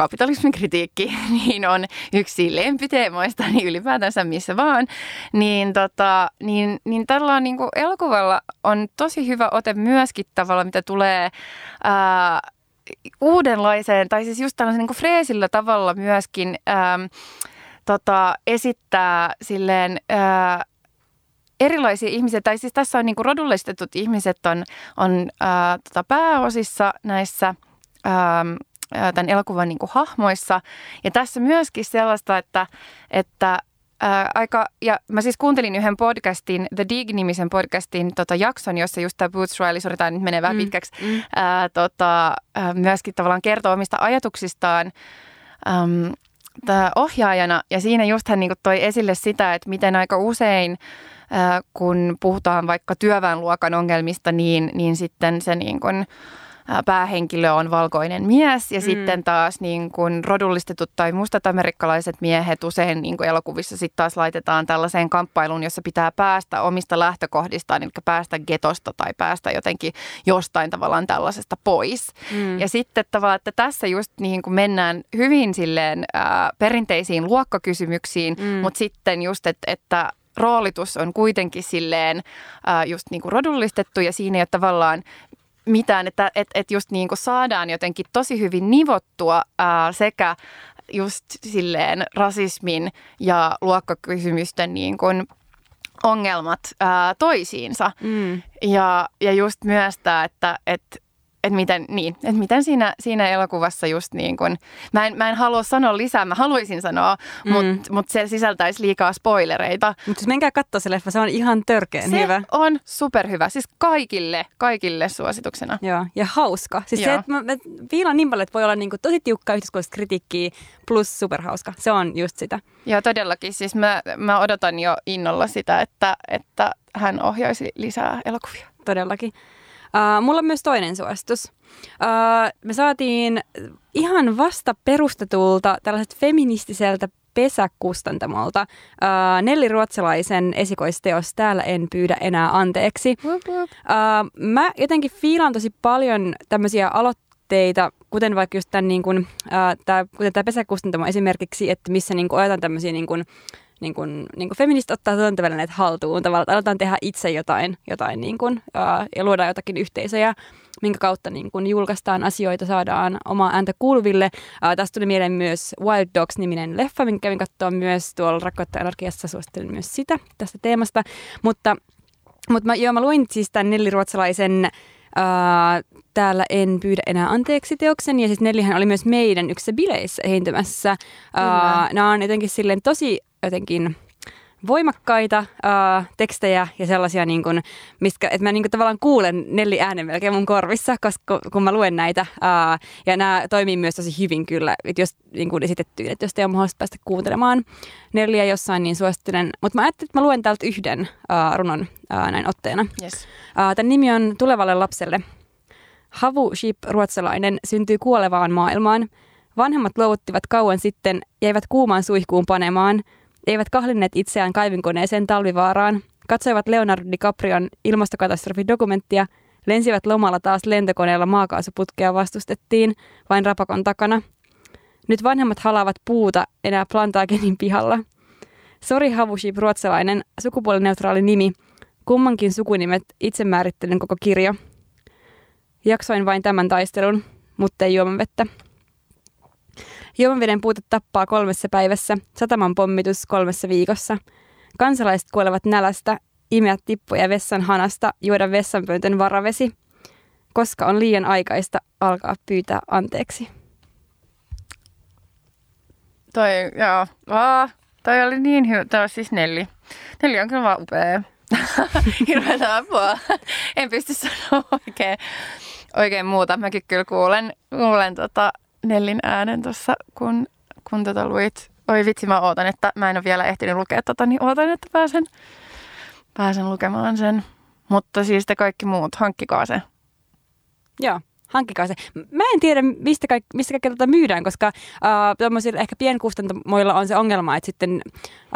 kapitalismin kritiikki, niin on yksi lempiteemoista niin ylipäätänsä missä vaan, niin, tota, niin, niin tällä niin kuin elokuvalla on tosi hyvä ote myöskin tavalla, mitä tulee ää, uudenlaiseen, tai siis just tällaisen niin freesillä tavalla myöskin ähm, tota, esittää silleen äh, erilaisia ihmisiä, tai siis tässä on niin kuin rodullistetut ihmiset on, on äh, tota pääosissa näissä äh, tämän elokuvan niin kuin hahmoissa. Ja tässä myöskin sellaista, että, että ää, aika, ja mä siis kuuntelin yhden podcastin, The Dig-nimisen podcastin tota, jakson, jossa just tämä Boots Riley, tämä nyt menee vähän mm. pitkäksi, mm. Ää, tota, ää, myöskin tavallaan kertoo omista ajatuksistaan äm, tää ohjaajana. Ja siinä just hän niin toi esille sitä, että miten aika usein ää, kun puhutaan vaikka työväenluokan ongelmista, niin, niin sitten se niin kuin, päähenkilö on valkoinen mies ja mm. sitten taas niin kuin rodullistetut tai mustat amerikkalaiset miehet usein niin kuin elokuvissa sitten taas laitetaan tällaiseen kamppailuun, jossa pitää päästä omista lähtökohdistaan, eli päästä getosta tai päästä jotenkin jostain tavallaan tällaisesta pois. Mm. Ja sitten tavallaan, että tässä just niin kuin mennään hyvin silleen ää, perinteisiin luokkakysymyksiin, mm. mutta sitten just, että, että roolitus on kuitenkin silleen äh, just niin kuin rodullistettu ja siinä ei ole tavallaan mitään, että et, et just niin kuin saadaan jotenkin tosi hyvin nivottua ää, sekä just silleen rasismin ja luokkakysymysten niin kuin ongelmat ää, toisiinsa. Mm. Ja, ja just myös tämä, että et, että miten, niin, että miten siinä, siinä elokuvassa just niin kuin, mä en, mä en halua sanoa lisää, mä haluaisin sanoa, mm. mutta mut se sisältäisi liikaa spoilereita. Mutta jos menkää katsoa se leffa, se on ihan törkeän se hyvä. on superhyvä, siis kaikille, kaikille suosituksena. Joo, ja hauska. Siis Joo. se, että mä, mä viilaan niin paljon, että voi olla niinku tosi tiukkaa yhteiskunnallista kritiikkiä plus superhauska. Se on just sitä. Joo, todellakin. Siis mä, mä odotan jo innolla sitä, että, että hän ohjaisi lisää elokuvia. Todellakin. Uh, mulla on myös toinen suositus. Uh, me saatiin ihan vasta perustetulta tällaiset feministiseltä pesäkustantamolta uh, Nelli Ruotsalaisen esikoisteos Täällä en pyydä enää anteeksi. Uh, mä jotenkin fiilan tosi paljon tämmöisiä aloitteita, kuten vaikka just tämän, niin kuin, uh, tää, kuten tämä pesäkustantamo esimerkiksi, että missä niin kuin, ajetaan tämmöisiä niin kuin, niin kuin, niin kuin feminist ottaa tuotantovälineet haltuun, tavallaan että aletaan tehdä itse jotain, jotain niin kuin, ää, ja luodaan jotakin yhteisöjä, minkä kautta niin kuin julkaistaan asioita, saadaan omaa ääntä kuuluville. Ää, tästä tuli mieleen myös Wild Dogs-niminen leffa, minkä kävin katsoa myös tuolla Rakkautta anarkiassa, suosittelen myös sitä tästä teemasta. Mutta, mutta mä, joo, mä luin siis tämän Nelli Ruotsalaisen Uh, täällä en pyydä enää anteeksi teoksen. Ja siis Nellihän oli myös meidän yksissä bileissä esiintymässä. Uh, nämä on jotenkin silleen tosi jotenkin voimakkaita uh, tekstejä ja sellaisia, niin kuin, miskä, että mä niin kuin, tavallaan kuulen Nelli äänen melkein mun korvissa, koska kun mä luen näitä. Uh, ja nämä toimii myös tosi hyvin kyllä, että jos niin kuin esitettyyn, että jos te on mahdollista päästä kuuntelemaan Nelliä jossain, niin suosittelen. Mutta mä ajattelin, että mä luen täältä yhden uh, runon uh, näin otteena. Yes. Uh, tämän nimi on Tulevalle lapselle. Havu Ship, ruotsalainen, syntyy kuolevaan maailmaan. Vanhemmat luovuttivat kauan sitten, jäivät kuumaan suihkuun panemaan – eivät kahlinneet itseään kaivinkoneeseen talvivaaraan, katsoivat Leonardo DiCaprion ilmastokatastrofidokumenttia, lensivät lomalla taas lentokoneella maakaasuputkea vastustettiin vain rapakon takana. Nyt vanhemmat halaavat puuta enää Plantaagenin pihalla. Sori Havuship ruotsalainen, sukupuolineutraali nimi, kummankin sukunimet itsemäärittelyn koko kirjo. Jaksoin vain tämän taistelun, mutta ei juoman vettä. Juomaveden puute tappaa kolmessa päivässä, sataman pommitus kolmessa viikossa. Kansalaiset kuolevat nälästä, imeä tippuja vessan hanasta, juoda vessanpöytön varavesi, koska on liian aikaista alkaa pyytää anteeksi. Toi, joo. Vaa, toi oli niin hyvä. Tämä on siis Nelli. Nelli on kyllä vaan upea. Hirveätä apua. en pysty sanoa oikein, oikein muuta. Mäkin kyllä kuulen, kuulen tota, Nellin äänen tuossa, kun, kun tota luit. Oi vitsi, mä ootan, että mä en ole vielä ehtinyt lukea tota, niin ootan, että pääsen, pääsen lukemaan sen. Mutta siis te kaikki muut, hankkikaa se. Joo, hankkikaa se. Mä en tiedä, mistä, kaik, mistä kaikkea tätä myydään, koska äh, ehkä pienkustantamoilla on se ongelma, että sitten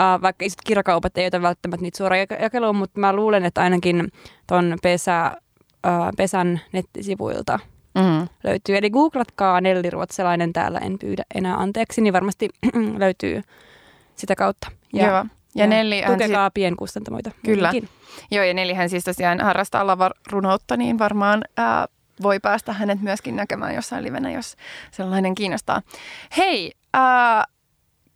äh, vaikka isot kirjakaupat ei ota välttämättä niitä suoraan jakeluun, mutta mä luulen, että ainakin ton pesä, äh, pesän nettisivuilta – mm. löytyy. Eli googlatkaa Nelli Ruotsalainen täällä, en pyydä enää anteeksi, niin varmasti löytyy sitä kautta. Ja, Joo. Ja, ja Nelli tukekaa si- pienkustantamoita. Kyllä. Muutenkin. Joo, ja Nellihän siis tosiaan harrastaa lavarunoutta, niin varmaan ää, voi päästä hänet myöskin näkemään jossain livenä, jos sellainen kiinnostaa. Hei, ää,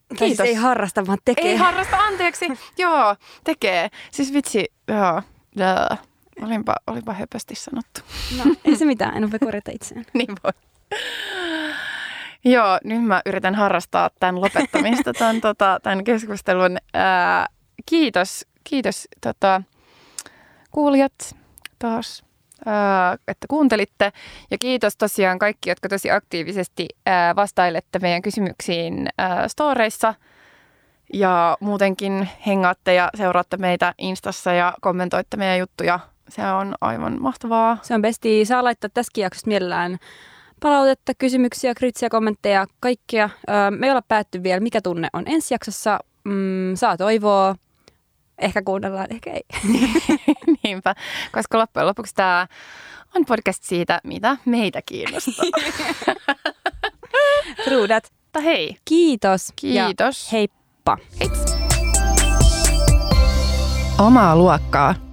Kiitos. Siis ei harrasta, vaan tekee. Ei harrasta, anteeksi. joo, tekee. Siis vitsi, joo. Duh. Olinpa, olipa höpösti sanottu. No, ei se mitään, en voi korjata itseään. niin voi. Joo, nyt mä yritän harrastaa tämän lopettamista, tämän, tota, tämän keskustelun. Ää, kiitos, kiitos tota, kuulijat taas, ää, että kuuntelitte. Ja kiitos tosiaan kaikki, jotka tosi aktiivisesti ää, vastailette meidän kysymyksiin ää, storeissa. Ja muutenkin hengaatte ja seuraatte meitä Instassa ja kommentoitte meidän juttuja se on aivan mahtavaa. Se on besti. Saa laittaa tässäkin jaksossa mielellään palautetta, kysymyksiä, kriittisiä kommentteja, kaikkea. me ei olla päätty vielä, mikä tunne on ensi jaksossa. Mm, saa toivoa. Ehkä kuunnellaan, ehkä ei. Niinpä, koska loppujen lopuksi tämä on podcast siitä, mitä meitä kiinnostaa. That. Mutta hei. Kiitos. Kiitos. Ja heippa. Heips. Omaa luokkaa.